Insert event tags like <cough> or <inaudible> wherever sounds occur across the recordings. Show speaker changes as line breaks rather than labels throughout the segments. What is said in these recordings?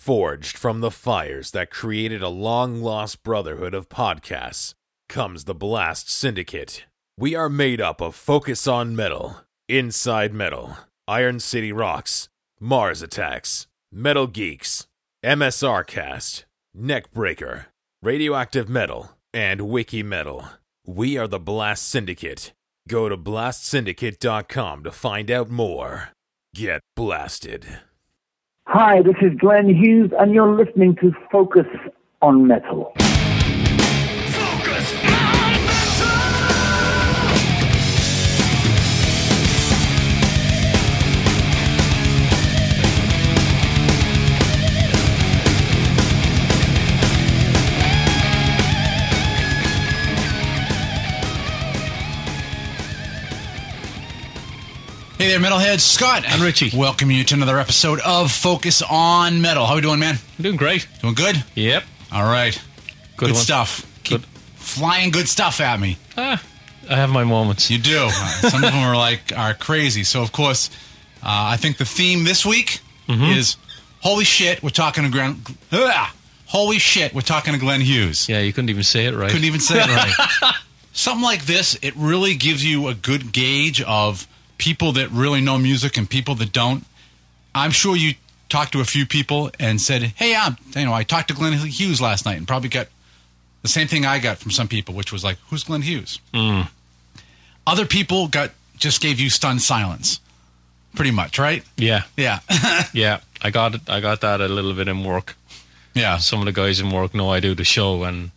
Forged from the fires that created a long lost brotherhood of podcasts comes the Blast Syndicate. We are made up of Focus on Metal, Inside Metal, Iron City Rocks, Mars Attacks, Metal Geeks, MSR Cast, Neckbreaker, Radioactive Metal, and Wiki Metal. We are the Blast Syndicate. Go to blastsyndicate.com to find out more. Get blasted.
Hi, this is Glenn Hughes, and you're listening to Focus on Metal.
Hey there, metalheads. Scott
And Richie.
Welcome you to another episode of Focus on Metal. How we doing, man?
I'm doing great.
Doing good?
Yep.
All right.
Good
Good, stuff. Keep
Good.
flying good stuff at me.
Ah, I have my moments.
You do. <laughs> Some of them are like are crazy. So of course, uh, I think the theme this week
Mm-hmm.
is holy shit. We're talking to Glenn. Ugh. Holy shit. We're talking to Glenn Hughes.
Yeah, you couldn't even say it right.
Couldn't even say it right. <laughs> Something like this, it really gives you a good gauge of people that really know music and people that don't. I'm sure you talked to a few people and said, "Hey, I'm, you know, I talked to Glenn Hughes last night," and probably got the same thing I got from some people, which was like, "Who's Glenn Hughes?" Other people got just gave you stunned silence, pretty much, right?
Yeah,
Yeah, <laughs>
yeah. I got. I got that a little bit in work.
yeah.
Some of the guys in work know I do the show, and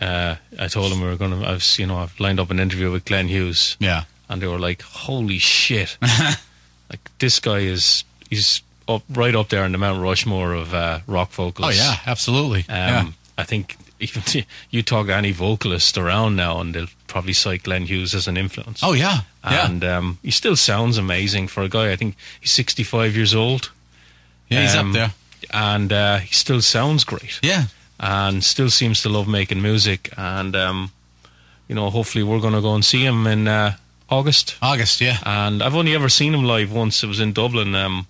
uh, I told them we were going to. I was, you know, I've lined up an interview with Glenn Hughes,
Yeah.
And they were like, "Holy shit! <laughs> like this guy is he's up right up there in the Mount Rushmore of uh, rock vocals."
Oh yeah, absolutely.
Um,
yeah.
I think even <laughs> you talk to any vocalist around now, and they'll probably cite Glenn Hughes as an influence.
Oh yeah, yeah,
and um, he still sounds amazing for a guy. I think he's 65 years old,
yeah. He's
um,
up there.
and uh, he still sounds great,
Yeah,
and still seems to love making music. And um, you know, hopefully, we're going to go and see him in uh, August.
August. Yeah.
And I've only ever seen him live once. It was in Dublin, um,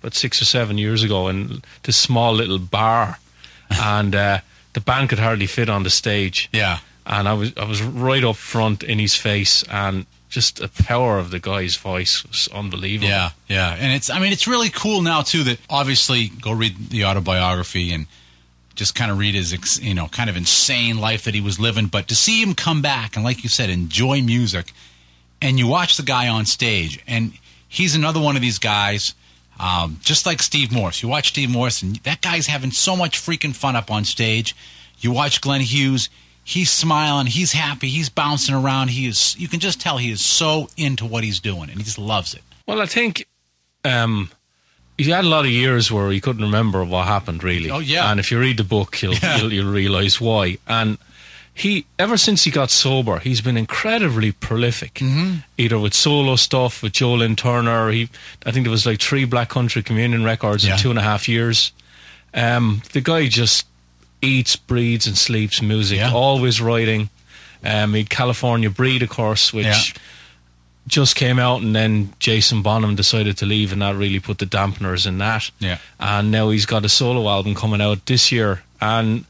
about six or seven years ago, in this small little bar, <laughs> and uh, the band could hardly fit on the stage
Yeah.
and I was I was right up front in his face, and just the power of the guy's voice was unbelievable.
Yeah, yeah, and it's I mean it's really cool now too that obviously go read the autobiography and just kind of read his ex- you know kind of insane life that he was living, but to see him come back and like you said enjoy music, and you watch the guy on stage and he's another one of these guys. Um, just like Steve Morse, you watch Steve Morse, and that guy's having so much freaking fun up on stage. You watch Glenn Hughes, he's smiling, he's happy, he's bouncing around. He is, you can just tell he is so into what he's doing, and he just loves it.
Well, I think um, he had a lot of years where he couldn't remember what happened really.
Oh, yeah.
And if you read the book, you'll <laughs>
Yeah.
you'll, you'll realize why. And he ever since he got sober, he's been incredibly prolific. Mm-hmm. Either with solo stuff with Joe Lynn Turner. He, I think there was like three Black Country Communion records
Yeah.
in two and a half years. Um, the guy just eats, breathes, and sleeps music.
Yeah.
Always writing. Um, he California Breed, of course, which
Yeah.
just came out, and then Jason Bonham decided to leave, and that really put the dampeners in that.
Yeah.
And now he's got a solo album coming out this year, and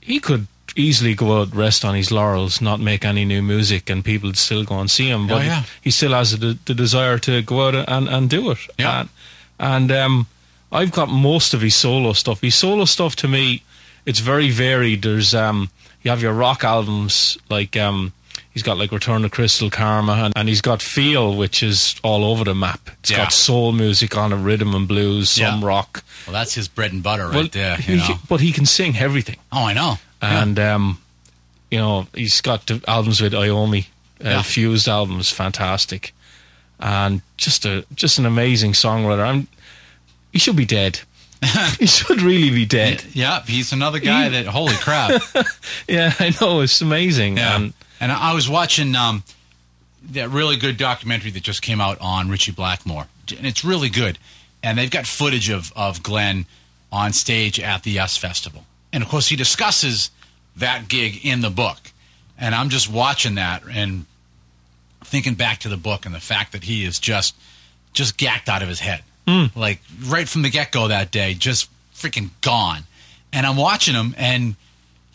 he could easily go out rest on his laurels, not make any new music, and people would still go and see him. But
Oh, yeah.
he still has the, the desire to go out and, and do it.
Yeah.
And, and um, I've got most of his solo stuff. His solo stuff to me, it's very varied. There's um, you have your rock albums like um, he's got like Return to Crystal Karma, and, and he's got Feel, which is all over the map. It's
Yeah.
got soul music on it, rhythm and blues, some
Yeah.
rock.
Well, that's his bread and butter right
Well,
there.
he-
know?
but he can sing everything,
Oh, I know. Yeah.
and um, you know he's got albums with Iommi, uh,
Yeah.
fused albums, fantastic, and just a just an amazing songwriter. I'm, he should be dead. <laughs> he should really be dead.
yeah, he's another guy that. Holy crap! <laughs>
Yeah, I know it's amazing.
Yeah.
And
And I was watching um, that really good documentary that just came out on Ritchie Blackmore, and it's really good. And they've got footage of of Glenn on stage at the Yes Festival, and of course he discusses that gig in the book. And I'm just watching that and thinking back to the book and the fact that he is just just gacked out of his head, like right from the get go that day, just freaking gone. And I'm watching him, and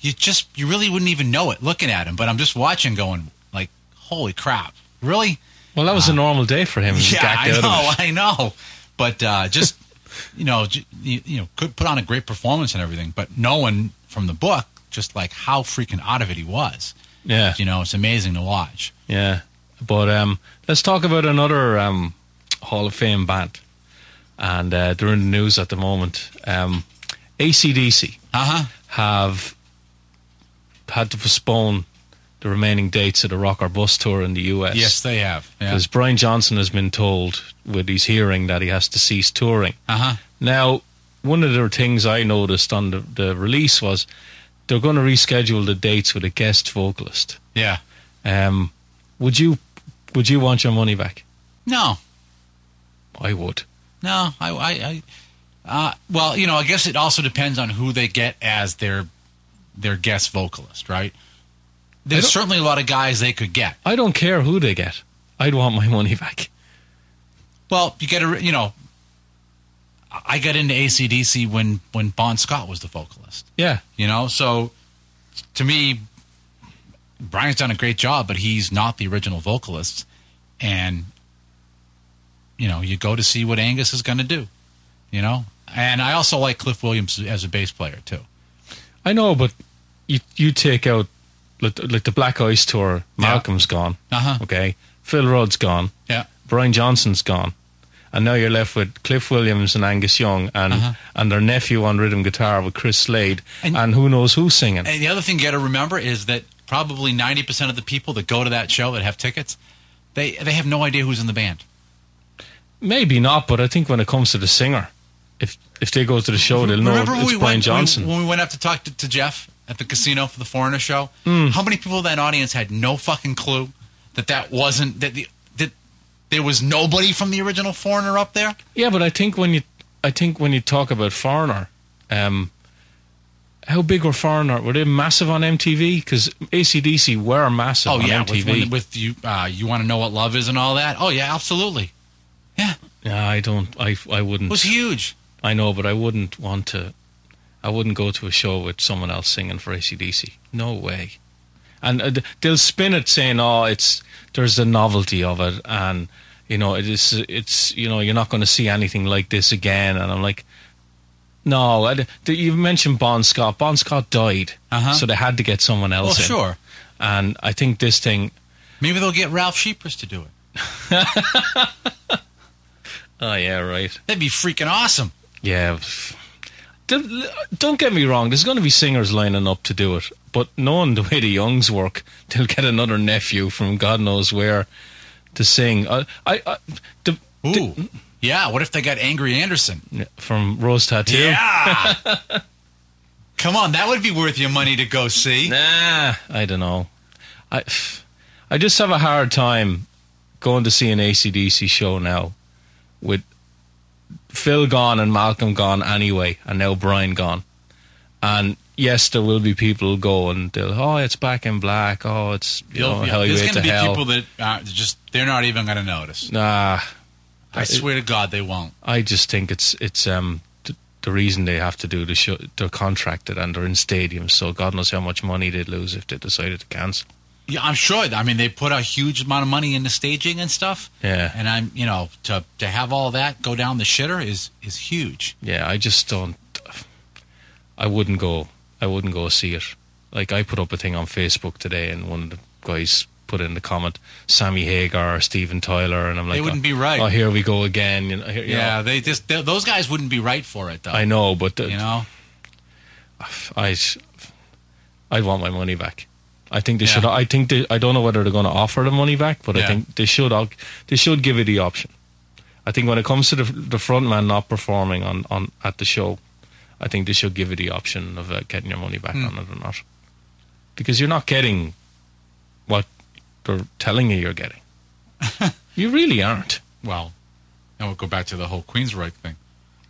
you just you really wouldn't even know it looking at him. But I'm just watching, going like, holy crap, really?
Well, that was a normal day for him. He
Yeah, I know. I know. But uh, just <laughs> you know, you, you know, could put on a great performance and everything, but knowing from the book just like how freaking out of it he was.
Yeah,
You know, it's amazing to watch.
yeah. But um, let's talk about another um, Hall of Fame band, and uh, they're in the news at the moment. Um, ACDC
Uh huh.
have had to postpone the remaining dates of the Rock or Bust tour in the US.
Yes, they have. Yeah.
because Brian Johnson has been told with his hearing that he has to cease touring.
Uh huh.
Now, one of the things I noticed on the, the release was they're going to reschedule the dates with a guest vocalist.
Yeah.
Um, would you would you want your money back?
No,
I would.
no. I, I, I uh, well, you know, I guess it also depends on who they get as their their guest vocalist, right? There's certainly a lot of guys they could get.
I don't care who they get. I'd want my money back.
Well, you get a, you know, I got into ACDC when when Bon Scott was the vocalist.
Yeah,
You know, so to me, Brian's done a great job, but he's not the original vocalist. And, you know, you go to see what Angus is going to do, you know? And I also like Cliff Williams as a bass player, too.
I know, but you you take out like, like the Black Ice tour. Malcolm's gone.
Uh huh.
Okay, Phil Rudd's gone.
Yeah.
Brian Johnson's gone. And now you're left with Cliff Williams and Angus Young and
Uh-huh.
and their nephew on rhythm guitar with Chris Slade
And-
and, who knows who's singing.
And the other thing you got to remember is that probably 90% of the people that go to that show that have tickets, they, they have no idea who's in the band.
Maybe not, but I think when it comes to the singer, if if they go to the show, they'll know
Remember
it's
we
Brian
went,
Johnson.
When, we went up to talk to, to Jeff at the casino for the Foreigner show?
Hmm.
How many people in that audience had no fucking clue that that wasn't that the that there was nobody from the original Foreigner up there?
yeah, but I think when you I think when you talk about Foreigner, um, how big were Foreigner? Were they massive on MTV? Because ACDC were massive
Oh
on
yeah,
MTV.
when, with you, uh, you want to know what love is and all that. Oh yeah, absolutely. Yeah,
yeah, I don't. I I wouldn't.
It was huge.
I know, but I wouldn't want to. I wouldn't go to a show with someone else singing for ACDC. No way. And uh, they'll spin it saying, "Oh, it's there's the novelty of it, and you know, it is. It's you know, you're not going to see anything like this again." And I'm like, "No, I you mentioned Bon Scott. Bon Scott died,
Uh-huh.
so they had to get someone
Well,
else in.
sure.
And I think this thing,
Maybe they'll get Ralph Scheepers to do it. <laughs>
oh yeah, right,
That'd be freaking awesome.
Yeah." Don't- get me wrong. There's going to be singers lining up to do it, but knowing the way the Youngs work, they'll get another nephew from God knows where to sing. I, I, I the,
Ooh, yeah. What if they got Angry Anderson?
from Rose Tattoo.
Yeah. <laughs> Come on, that would be worth your money to go see.
Nah, I don't know. I, I just have a hard time going to see an ACDC show now with Phil gone and Malcolm gone anyway, and now Brian gone. And yes, there will be people who go and they'll, oh, it's back in black. Oh, it's you know, Highway
there's going to be
Hell.
people that uh, just they're not even going to notice.
Nah,
I swear to God, they won't.
I just think it's it's um th- the reason they have to do the show. They're contracted and they're in stadiums, so God knows how much money they'd lose if they decided to cancel.
Yeah, I'm sure. I mean, they put a huge amount of money into staging and stuff.
Yeah.
And I'm, you know, to to have all that go down the shitter is is huge.
Yeah, I just don't. I wouldn't go. I wouldn't go see it. Like I put up a thing on Facebook today, and one of the guys put in the comment, "Sammy Hagar or Steven Tyler," and I'm like,
They wouldn't
oh,
be right.
Oh, here we go again. You know, here- you
yeah,
know.
they just they, those guys wouldn't be right for it though.
I know, but the,
You know,
I, I want my money back. I think they
Yeah.
should. I think they. I don't know whether they're going to offer the money back, but I think they should. They should give it the option. I think when it comes to the the front man not performing on, on at the show, I think they should give it the option of uh, getting your money back
Hmm.
on it or not, because you're not getting what they're telling you you're getting. <laughs> you really aren't.
well, and we'll go back to the whole Queensryche thing.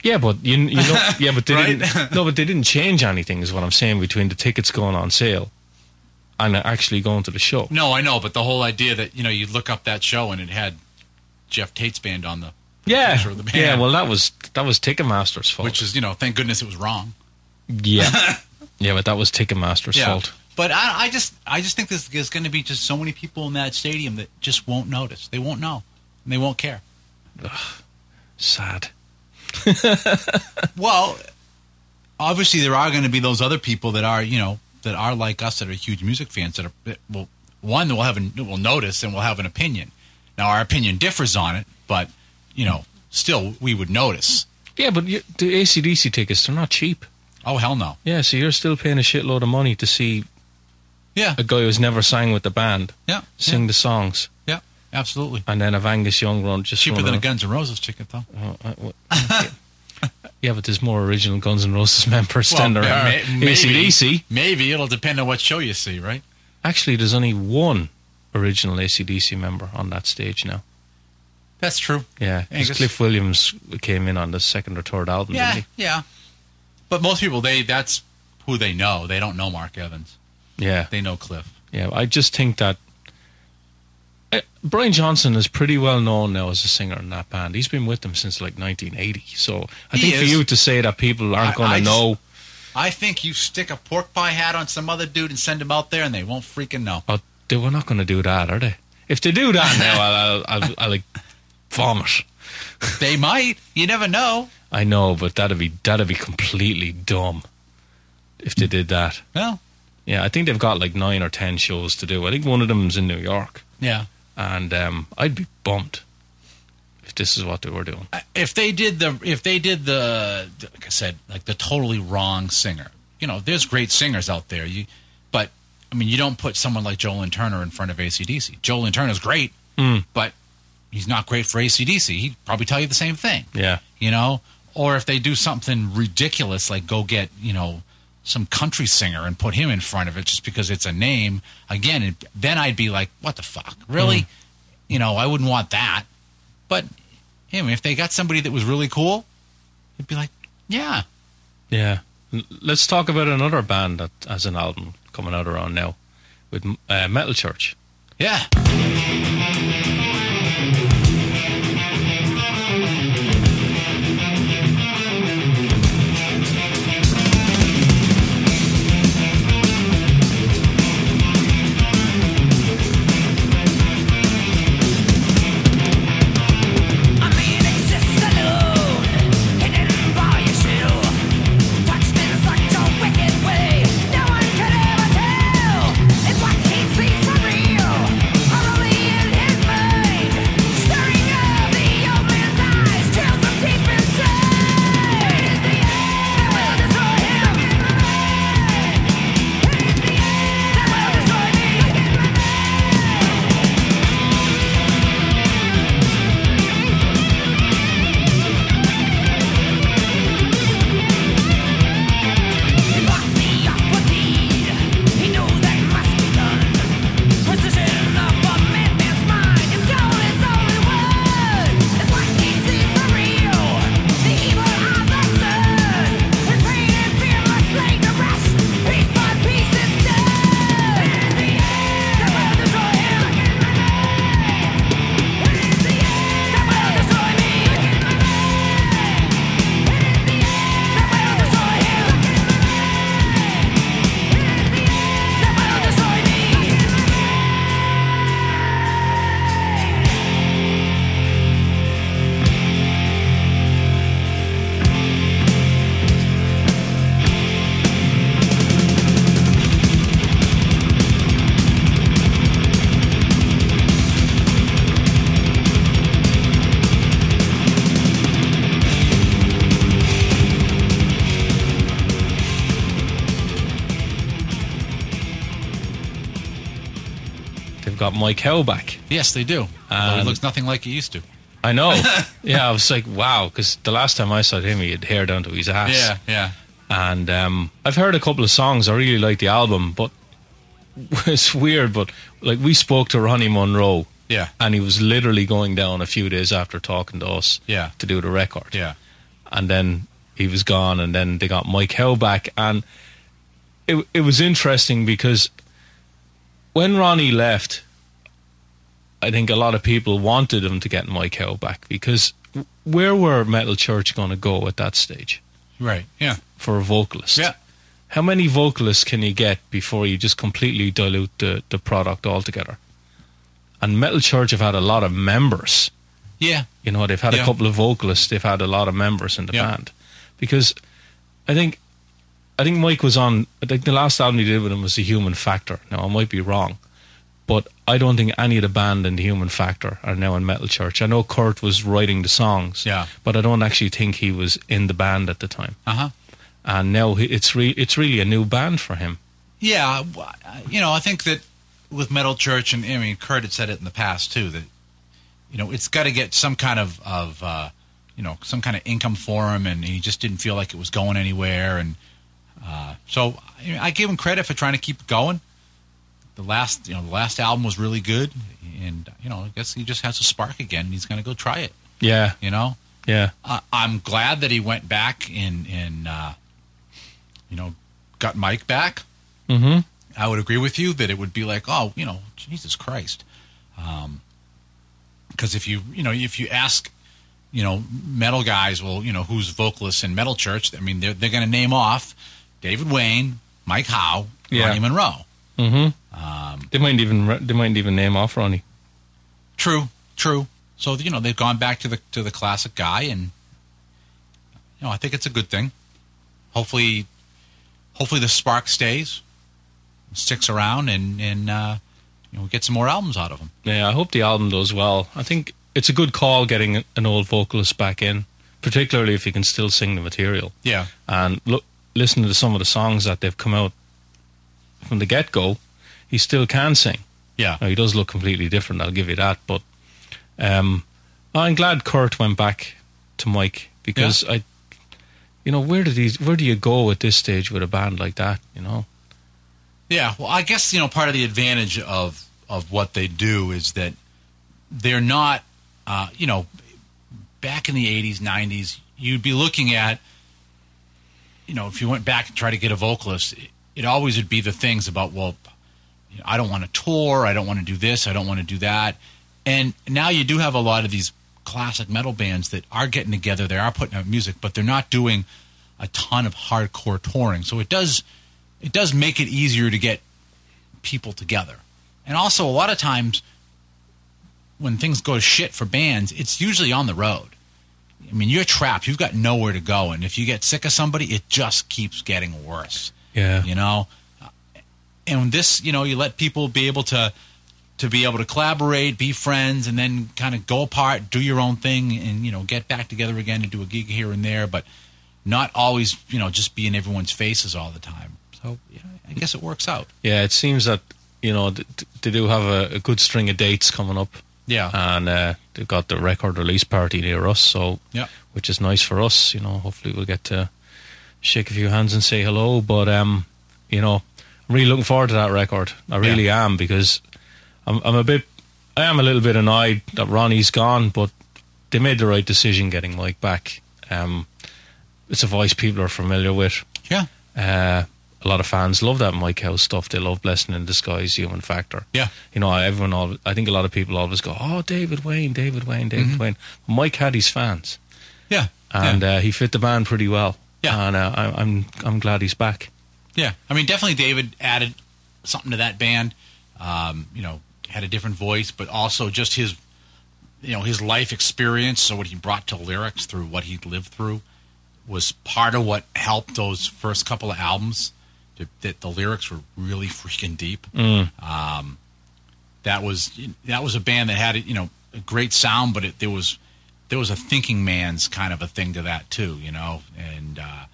Yeah, but you, you know, yeah, but they <laughs>
Right?
didn't. No, but they didn't change anything. Is what I'm saying between the tickets going on sale and actually going to the show.
No, I know, but the whole idea that you know you look up that show and it had Geoff Tate's band on the
Yeah,
picture of the band.
yeah. Well, that was that was Ticketmaster's fault.
which is you know, thank goodness it was wrong.
yeah, <laughs> yeah, but that was Ticketmaster's fault.
But I, I just I just think there's, there's going to be just so many people in that stadium that just won't notice. They won't know. And they won't care.
Ugh, Sad. <laughs>
Well, obviously there are going to be those other people that are you know that are like us that are huge music fans that are that will one will have an, will notice and will have an opinion. Now our opinion differs on it, but you know still we would notice.
Yeah, but you, the ACDC tickets they're not cheap.
Oh hell no!
Yeah, so you're still paying a shitload of money to see
Yeah,
a guy who's never sang with the band
yeah,
sing the songs,
yeah, absolutely.
and then have Angus Young run just
Cheaper than a. Guns N' Roses ticket though.
Oh, uh, what- <laughs> yeah, but there's more original Guns N' Roses <laughs> members than there are
may- maybe,
ACDC.
maybe it'll depend on what show you see, right?
Actually, there's only one original ACDC member on that stage now.
That's true.
Yeah,
because
Cliff Williams came in on the second or third album,
Yeah, yeah. But most people, they that's who they know. They don't know Mark Evans.
Yeah,
They know Cliff.
yeah. I just think that Uh, Brian Johnson is pretty well known now as a singer in that band. He's been with them since like 1980. So I
He
think for you to say that people aren't going to know,
I think you stick a pork pie hat on some other dude and send him out there, and they won't freaking know.
oh, they were not going to do that, are they? If they do that now, I'll, I'll, I'll, I'll like vomit.
They might. You never know.
I know, but that'd be that'd be completely dumb if they did that.
Well,
Yeah, I think they've got like nine or ten shows to do. I think one of them's in New York,
yeah.
And um, I'd be bummed if this is what they were doing.
If they did the, if they did the, like I said, like the totally wrong singer. You know, there's great singers out there. You, but I mean, you don't put someone like Joe Lynn Turner in front of ACDC. Joe Lynn Turner's great, but he's not great for ACDC. He'd probably tell you the same thing.
Yeah,
you know or if they do something ridiculous like go get you know some country singer and put him in front of it just because it's a name. Again it, then i'd be like what the fuck? Really? You know i wouldn't want that. But I mean, if they got somebody that was really cool it'd be like yeah.
Yeah. Let's talk about another band that has an album coming out around now with uh, Metal Church.
yeah
Mike Howe back.
yes they do Although
Um,
looks nothing like he used to
I know. <laughs> yeah, I was like, wow, because the last time I saw him, he had hair down to his ass.
yeah yeah
and um, I've heard a couple of songs. I really like the album, but <laughs> it's weird. But like we spoke to Ronny Munroe,
yeah
and he was literally going down a few days after talking to us
Yeah.
to do the record.
yeah
and then he was gone, and then they got Mike Howe back, and it it was interesting because when Ronnie left, I think a lot of people wanted him to get Mike Howe back because where were Metal Church going to go at that stage
Right. Yeah.
for a vocalist?
Yeah.
How many vocalists can you get before you just completely dilute the, the product altogether? And Metal Church have had a lot of members.
Yeah.
You know, they've had
Yeah.
a couple of vocalists. They've had a lot of members in the
Yeah.
band because I think I think Mike was on. I think the last album he did with him was the Human Factor. Now I might be wrong, but I don't think any of the band in the Human Factor are now in Metal Church. I know Kurt was writing the songs,
Yeah.
but I don't actually think he was in the band at the time.
Uh huh.
And now he, it's re- it's really a new band for him.
Yeah, you know, I think that with Metal Church, and I mean, Kurt had said it in the past too, that you know it's got to get some kind of of uh, you know some kind of income for him, and he just didn't feel like it was going anywhere, and uh, so I, I give him credit for trying to keep it going. The last, you know, the last album was really good, and you know, I guess he just has a spark again, and he's going to go try it.
Yeah,
You know,
yeah,
I I'm glad that he went back and and uh, you know got Mike back.
hmm
I would agree with you that it would be like, oh, you know, Jesus Christ. Because if you, you know, if you ask, you know, metal guys, well, you know, who's vocalists in Metal Church? I mean, they're they're going to name off David Wayne, Mike Howe,
Yeah.
Ronny Munroe.
hmm
Um,
They might even they might even name off Ronnie.
True, true. So you know, they've gone back to the to the classic guy, and you know, I think it's a good thing. Hopefully, hopefully the spark stays, sticks around, and and uh, you know, we get some more albums out of them.
Yeah, I hope the album does well. I think it's a good call getting an old vocalist back in, particularly if he can still sing the material.
Yeah,
And look, listen to some of the songs that they've come out from the get go. He still can sing.
yeah,
Now he does look completely different. I'll give you that. But um, I'm glad Kurt went back to Mike because I, you know, where did he? Where do you go at this stage with a band like that? You know.
yeah. Well, I guess you know part of the advantage of of what they do is that they're not, uh, you know, back in the '80s, '90s, you'd be looking at, you know, if you went back and tried to get a vocalist, it, it always would be the things about, well, you know, I don't want to tour, I don't want to do this, I don't want to do that, and now you do have a lot of these classic metal bands that are getting together, they are putting out music, but they're not doing a ton of hardcore touring, so it does it does make it easier to get people together, and also a lot of times when things go to shit for bands, it's usually on the road. I mean, you're trapped. You've got nowhere to go, and if you get sick of somebody, it just keeps getting worse.
Yeah.
You know, and this, you know, you let people be able to to be able to collaborate, be friends, and then kind of go apart, do your own thing, and you know, get back together again and do a gig here and there, but not always, you know, just be in everyone's faces all the time. So yeah, I guess it works out.
Yeah, it seems that you know th- th- they do have a, a good string of dates coming up,
Yeah.
and uh, they've got the record release party near us, so
Yeah.
which is nice for us. You know, hopefully we'll get to shake a few hands and say hello. But um, you know, really looking forward to that record. I really am because I'm I'm a bit, I am a little bit annoyed that Ronnie's gone, but they made the right decision getting Mike back. Um, it's a voice people are familiar with.
Yeah.
Uh, a lot of fans love that Mike Howe's stuff. They love Blessing in Disguise, Human Factor.
Yeah.
You know, everyone, I think a lot of people always go, oh, David Wayne, David Wayne, David
Mm-hmm.
Wayne. Mike had his fans,
Yeah.
and
yeah.
uh, he fit the band pretty well.
Yeah.
And uh, I, I'm, I'm glad he's back.
Yeah, I mean, definitely David added something to that band. Um, you know, had a different voice, but also just his, you know, his life experience. So what he brought to lyrics through what he'd lived through was part of what helped those first couple of albums. To, that the lyrics were really freaking deep. Um, that was that was a band that had you know a great sound, but it, there was there was a thinking man's kind of a thing to that too, you know, and. Uh,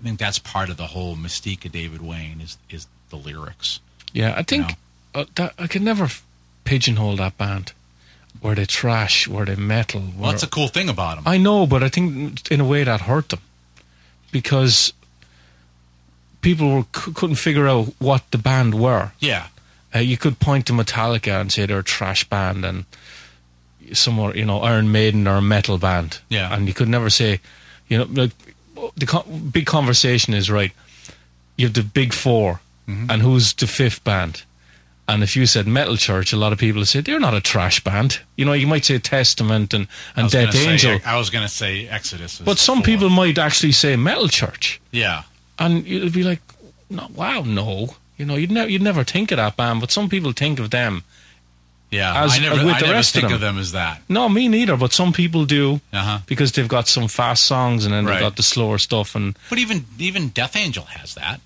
I think that's part of the whole mystique of David Wayne is is the lyrics.
Yeah, I think uh, that I could never pigeonhole that band. Were they thrash? Were they metal?
Well,
Were-
that's a cool thing about them.
I know, but I think in a way that hurt them because people were, c- couldn't figure out what the band were.
yeah,
Uh, you could point to Metallica and say they're a thrash band, and somewhere you know Iron Maiden are a metal band.
Yeah.
and you could never say, you know, like the co- big conversation is right. You have the big 4
Mm-hmm.
and who's the fifth band? And if you said Metal Church, a lot of people say they're not a thrash band. You know, you might say Testament and, and Death
gonna say-
Angel.
I was going to say Exodus.
but some
full
people might actually say Metal Church.
yeah,
And you'd be like, no, wow, no. You know, you'd, ne- you'd never think of that band, but some people think of them.
Yeah.
As-
I never,
with
I
the
never
rest of them.
of them as that.
No, me neither, but some people do
Uh huh.
because they've got some fast songs and then
Right.
they've got the slower stuff. And
But even even Death Angel has that.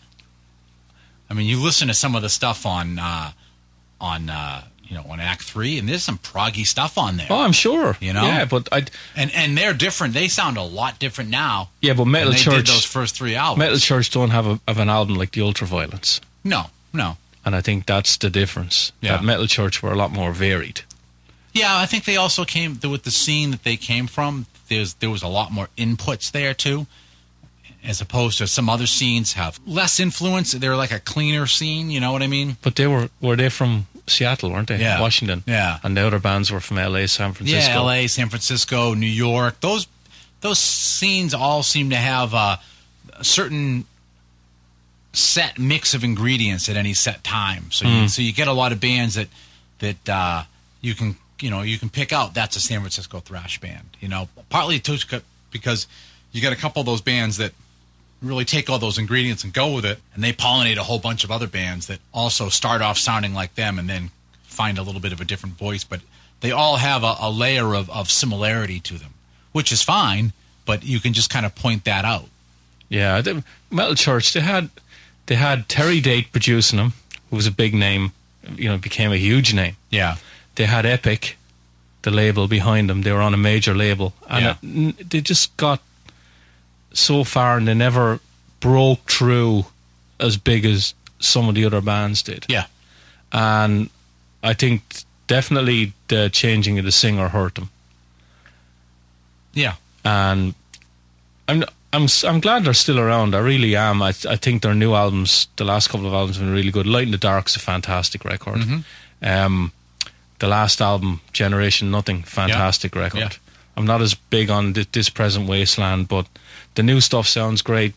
I mean, you listen to some of the stuff on uh, on uh, you know on Act Three, and there's some proggy stuff on there.
oh, I'm sure,
You know?
yeah, but I,
And and they're different. They sound a lot different now.
yeah, but Metal
they did
Church,
those first three albums.
Metal Church don't have a, have an album like the Ultraviolence.
no, no.
And I think that's the difference.
Yeah.
That Metal Church were a lot more varied.
Yeah, I think they also came with the scene that they came from. There's there was a lot more inputs there too, as opposed to some other scenes have less influence. They're like a cleaner scene. You know what I mean?
But they were were they from Seattle, weren't they?
Yeah.
Washington.
Yeah.
And the other bands were from LA, San Francisco.
Yeah, L.A., San Francisco, New York. Those those scenes all seem to have uh, a certain set mix of ingredients at any set time. So you, so you get a lot of bands that that uh, you can you know you can pick out. That's a San Francisco thrash band. You know, partly too because you get a couple of those bands that really take all those ingredients and go with it, and they pollinate a whole bunch of other bands that also start off sounding like them and then find a little bit of a different voice, but they all have a, a layer of, of similarity to them, which is fine, but you can just kind of point that out.
Yeah, the Metal Church. They had they had Terry Date producing them, who was a big name. You know, became a huge name.
Yeah.
They had Epic, the label behind them. They were on a major label, and
Yeah.
it- they just got so far, and they never broke through as big as some of the other bands did.
Yeah.
And I think definitely the changing of the singer hurt them.
Yeah.
and I'm I'm I'm glad they're still around. I really am. I I think their new albums, the last couple of albums, have been really good. Light in the Dark's a fantastic record. Um, the last album, Generation Nothing, fantastic record.
Yeah.
I'm not as big on thi- this present wasteland, but the new stuff sounds great.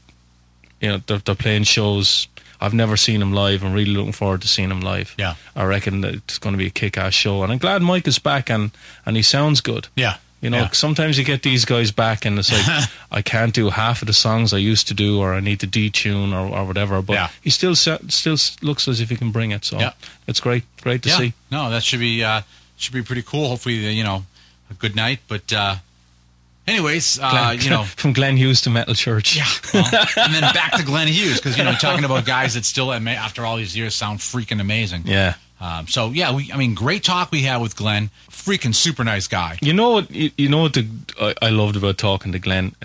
You know, they're, they're playing shows. I've never seen them live. I'm really looking forward to seeing them live.
Yeah.
I reckon that it's going to be a kick-ass show, and I'm glad Mike is back and and he sounds good.
Yeah.
You know,
Yeah.
sometimes you get these guys back, and it's like <laughs> I can't do half of the songs I used to do, or I need to detune or, or whatever. But
Yeah.
he still still looks as if he can bring it. So
Yeah.
it's great, great to
yeah.
see.
No, that should be uh, should be pretty cool. Hopefully, uh, you know, a good night. But uh, anyways, uh,
Glenn-
you know, <laughs>
from Glenn Hughes to Metal Church.
yeah. <laughs> well, and then back to Glenn Hughes because you know, talking about guys that still, after all these years, sound freaking amazing.
yeah.
Um, so yeah, we I mean, great talk we had with Glenn. Freaking super nice guy.
You know what? You, you know what the, I, I loved about talking to Glenn,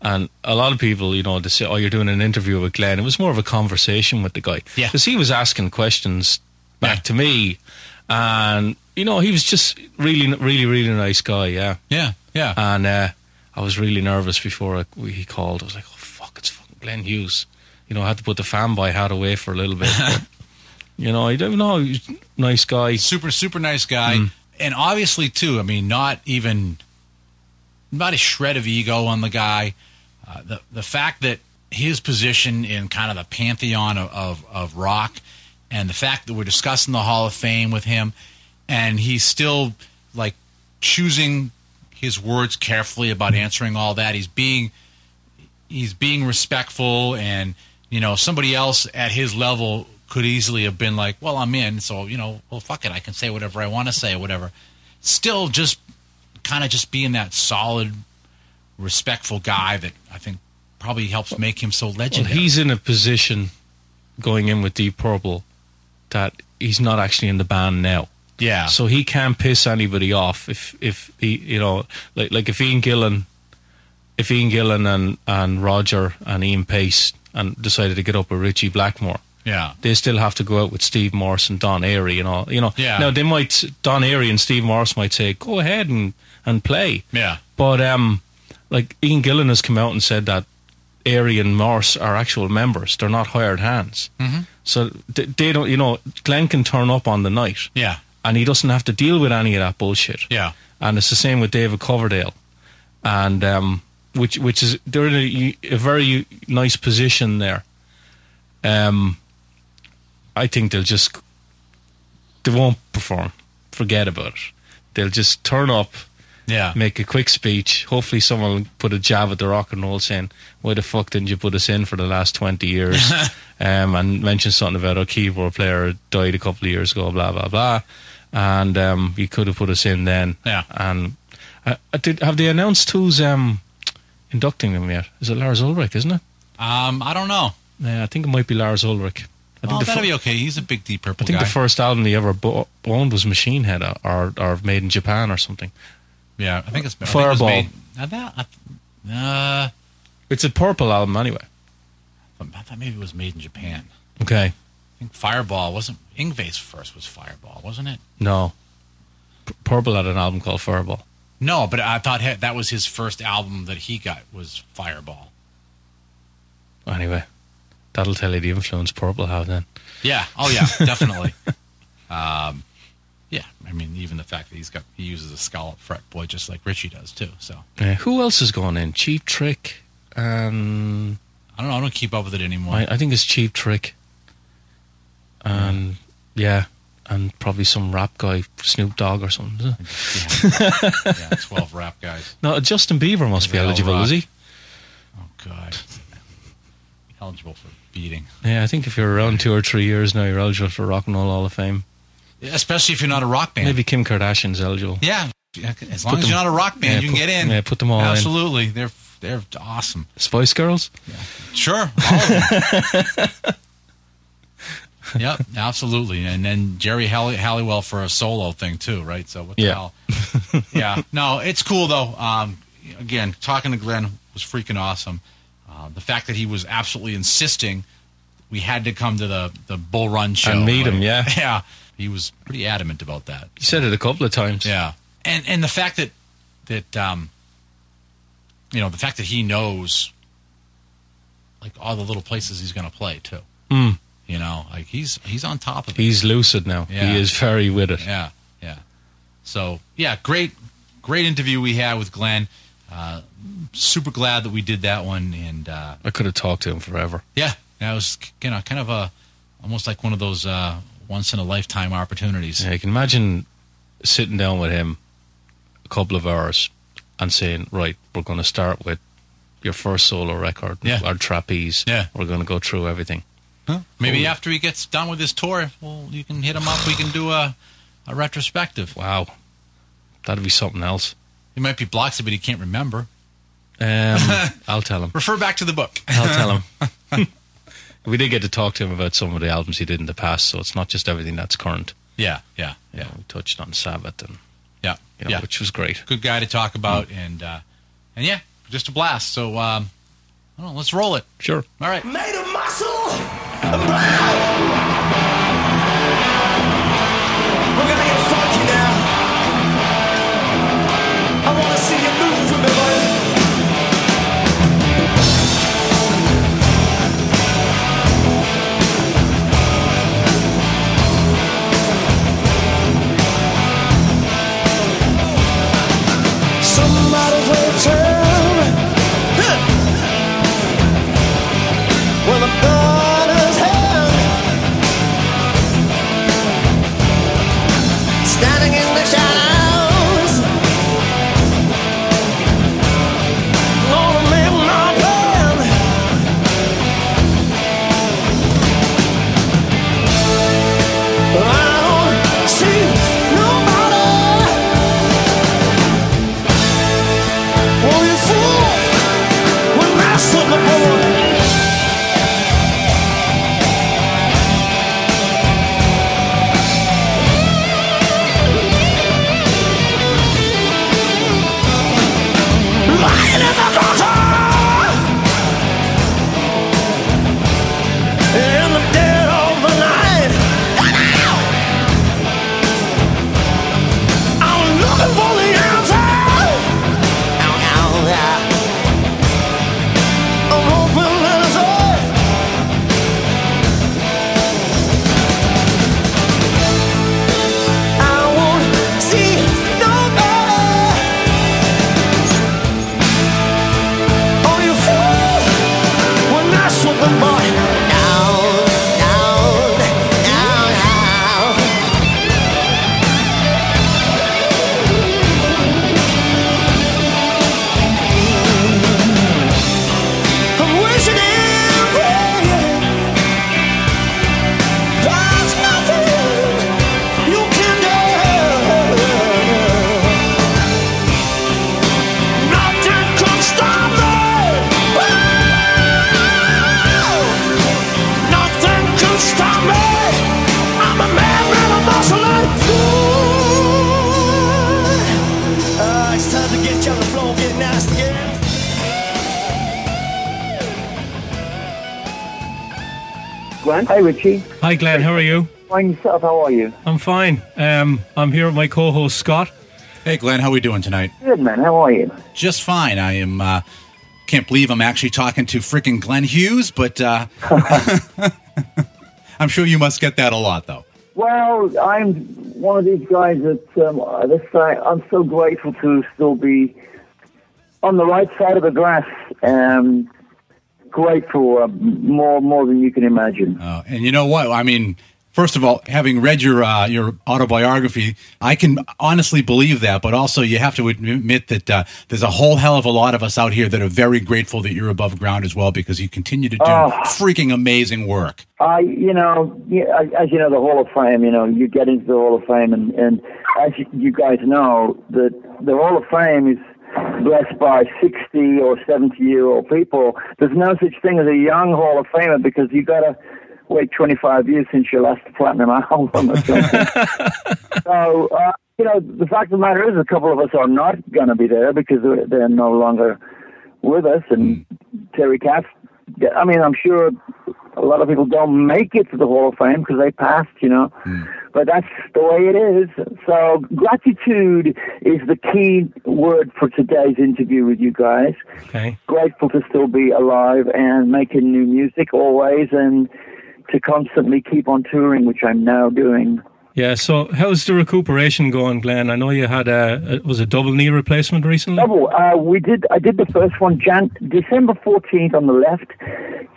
and a lot of people, you know, they say, "Oh, you're doing an interview with Glenn." It was more of a conversation with the guy,
Yeah.
because he was asking questions back
Yeah.
to me, and you know, he was just really, really, really nice guy. Yeah,
Yeah, yeah.
and uh, I was really nervous before I, he called. I was like, "Oh fuck, it's fucking Glenn Hughes." You know, I had to put the fanboy hat away for a little bit. <laughs> you know, I don't know. Nice guy.
super super nice guy
Mm.
and obviously too i mean not even not a shred of ego on the guy uh, the the fact that his position in kind of the pantheon of, of, of rock and the fact that we're discussing the hall of fame with him and he's still like choosing his words carefully about answering all that he's being he's being respectful and you know somebody else at his level could easily have been like well i'm in so you know well fuck it i can say whatever i want to say or whatever. Still just kind of just being that solid respectful guy that i think probably helps make him so
Well,
legendary.
he's in a position going in with Deep Purple that he's not actually in the band now.
yeah.
So he can't piss anybody off if if he you know like like if Ian Gillan if Ian Gillan and and Roger and Ian Paice and decided to get up with Ritchie Blackmore
yeah
they still have to go out with Steve Morse and Don Airey and all you know
Yeah.
now they might Don Airey and Steve Morse might say go ahead and and play
yeah
but um, like Ian Gillan has come out and said that Airey and Morse are actual members; they're not hired hands. Mm-hmm. So they, they don't, you know, Glenn can turn up on the night,
yeah
and he doesn't have to deal with any of that bullshit.
yeah
And it's the same with David Coverdale, and um, which which is they're in a, a very nice position there. Um, I think they'll just they won't perform. Forget about it. They'll just turn up,
Yeah.
make a quick speech. Hopefully, someone will put a jab at the rock and roll saying, Why the fuck didn't you put us in for the last 20 years? <laughs> um, and mention something about our keyboard player died a couple of years ago, blah, blah, blah. And um, you could have put us in then.
Yeah.
And uh, uh, did, have they announced who's um, inducting them yet? Is it Lars Ulrich, isn't it?
Um, I don't know.
Yeah, I think it might be Lars Ulrich. I think the
that'll
fir-
be okay. He's a big Deep Purple
I think
guy.
the first album he ever bo- owned was Machine Head or, or, or made in Japan or something.
yeah, I think it's I think it
Fireball.
made- uh, that- uh,
It's a purple album anyway.
I thought maybe it was made in Japan.
Okay.
I think Fireball wasn't Yngwie's first was Fireball, wasn't it?
No. P- purple had an album called Fireball.
No, but I thought he- that was his first album that he got was Fireball.
Anyway, that'll tell you the influence Purple had then.
Yeah. Oh yeah, <laughs> definitely. um, yeah. I mean, even the fact that he's got he uses a scallop fretboard just like Ritchie does too. So
Uh, who else is going in? Cheap Trick. Um,
I don't know. I don't keep up with it anymore.
I, I think it's Cheap Trick. And yeah, and probably some rap guy, Snoop Dogg or something.
yeah. <laughs> yeah, twelve rap guys.
No, Justin Bieber must be eligible,
rock.
is he?
Oh God. Eligible for beating,
Yeah, I think if you're around two or three years now, you're eligible for Rock and Roll Hall of Fame.
Especially if you're not a rock band.
Maybe Kim Kardashian's eligible.
Yeah, as long
Put
as
them-
you're not a rock band,
yeah,
you can
put-
get in.
yeah, put them all in.
Absolutely, they're they're awesome.
Spice Girls?
Sure, all of them. <laughs> yep, absolutely. And then Jerry Hall- Halliwell for a solo thing too, right? So what the
Yeah.
hell? yeah, no, it's cool though. Um, again, talking to Glenn was freaking awesome. Uh, the fact that he was absolutely insisting we had to come to the the Bull Run show
And meet him, yeah. <laughs>
yeah. He was pretty adamant about that.
He said it a couple of times.
Yeah, and and the fact that that um, you know, the fact that he knows like all the little places he's going to play too.
Mm.
You know, like he's he's on top of it.
He's lucid now.
Yeah.
He is very with it.
Yeah, yeah. So yeah, great, great interview we had with Glenn. Uh, super glad that we did that one, and uh,
I could have talked to him forever.
yeah, that was you know kind of a almost like one of those uh, once in a lifetime opportunities.
Yeah, you can imagine sitting down with him a couple of hours and saying, right, we're going to start with your first solo record,
Yeah.
our trapeze.
Yeah.
We're going to go through everything.
Maybe after he gets done with his tour, well, you can hit him up. We can do a a retrospective.
Wow. That'd be something else.
He might be blocked, but he can't remember.
Um, <laughs> I'll tell him.
Refer back to the book.
I'll tell him. <laughs> we did get to talk to him about some of the albums he did in the past, so it's not just everything that's current.
Yeah, yeah,
You
yeah,
know, we touched on Sabbath, and
yeah,
you know,
yeah.
which was great.
Good guy to talk about, and uh, and yeah, just a blast. So, um, I don't know, let's roll it.
Sure.
All right.
Made of muscle
Richie.
Hi, Glenn. How are you?
Fine yourself. How are you?
I'm fine. Um, I'm here with my co-host Scott.
Hey, Glenn, how are we doing tonight?
Good, man. How are you?
Just fine. I am. Uh, can't believe I'm actually talking to freaking Glenn Hughes, but uh, <laughs> <laughs> I'm sure you must get that a lot, though.
Well, I'm one of these guys that um, this guy, I'm so grateful to still be on the right side of the grass. Um, grateful uh, more more than you can imagine.
Uh, and you know what? I mean, first of all, having read your uh, your autobiography, I can honestly believe that. But also, you have to admit that uh, there's a whole hell of a lot of us out here that are very grateful that you're above ground as well, because you continue to do
Oh.
freaking amazing work.
I, you know, as you know, the Hall of Fame. You know, you get into the Hall of Fame, and, and as you, you guys know, that the Hall of Fame is blessed by sixty or seventy year old people. There's no such thing as a young Hall of Famer because you've got to wait twenty five years since your last platinum album or something. <laughs> <laughs> so, uh, you know, the fact of the matter is, a couple of us are not going to be there because they're, they're no longer with us, and Terry Katz. I mean, I'm sure a lot of people don't make it to the Hall of Fame because they passed, you know. Hmm. But that's the way it is. So gratitude is the key word for today's interview with you guys.
Okay.
Grateful to still be alive and making new music always, and to constantly keep on touring, which I'm now doing.
Yeah. So, how's the recuperation going, Glenn? I know you had a, a was a double knee replacement recently.
Double. Uh, we did. I did the first one, Jan- December fourteenth on the left.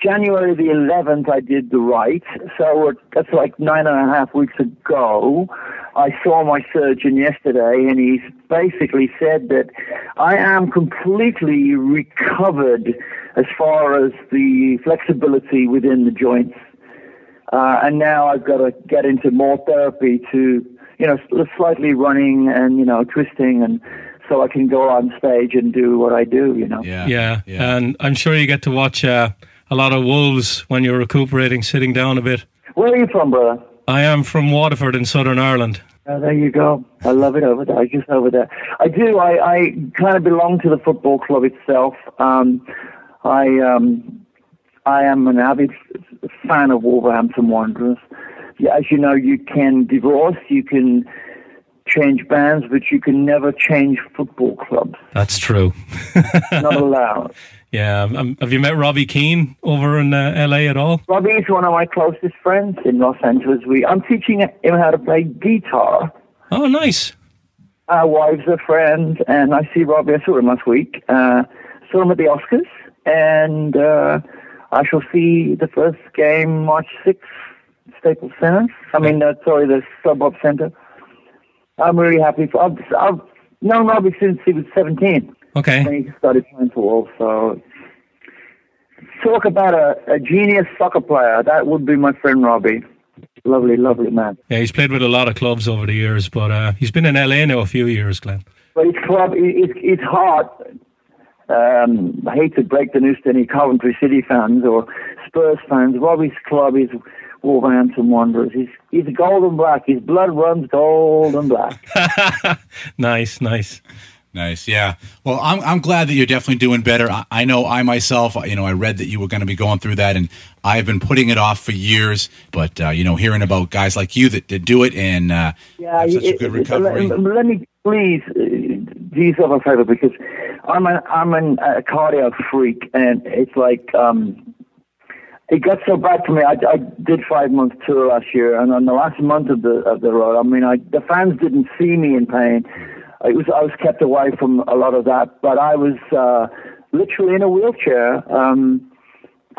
January the eleventh, I did the right. So we're, that's like nine and a half weeks ago. I saw my surgeon yesterday, and he's basically said that I am completely recovered as far as the flexibility within the joints. Uh, and now I've got to get into more therapy to, you know, slightly running and, you know, twisting and so I can go on stage and do what I do, you know.
Yeah,
Yeah. yeah. And I'm sure you get to watch uh, a lot of wolves when you're recuperating, sitting down a bit.
Where are you from, brother?
I am from Waterford in Southern Ireland.
Oh, there you go. I love it over there. Just over there. I do. I, I kind of belong to the football club itself. Um, I um, I am an avid fan of Wolverhampton Wanderers. As you know, you can divorce, you can change bands, but you can never change football clubs.
That's true.
Not <laughs> allowed.
Yeah. Um, have you met Robbie Keane over in uh, LA at all?
Robbie is one of my closest friends in Los Angeles. We I'm teaching him how to play guitar.
Oh, nice.
Our wives are friends, and I see Robbie. I saw him last week. Uh, saw him at the Oscars, and uh, I shall see the first game March 6th, Staples Center. I mean, uh, sorry, the StubHub Center. I'm really happy. For, I've, I've known Robbie since he was 17
Okay.
when he started playing for Wolves. So, talk about a, a genius soccer player. That would be my friend Robbie. Lovely, lovely man.
Yeah, he's played with a lot of clubs over the years, but uh, he's been in LA now a few years, Glenn.
But his club, it, it's hard. Um, I hate to break the news to any Coventry City fans or Spurs fans. Robbie's club is Wolverhampton Wanderers. He's he's gold and black. His blood runs gold and black. <laughs>
Nice, nice.
Nice, yeah. Well, I'm I'm glad that you're definitely doing better. I, I know I myself, you know, I read that you were going to be going through that, and I've been putting it off for years. But uh, you know, hearing about guys like you that, that do it and uh,
Yeah,
have such
it-
a good
it-
recovery.
Let, let me please uh, do yourself a favor because I'm a I'm an, a cardio freak, and it's like um, it got so bad for me. I, I did five month tour last year, and on the last month of the of the road, I mean, I the fans didn't see me in pain. It was I was kept away from a lot of that, but I was uh, literally in a wheelchair. Um,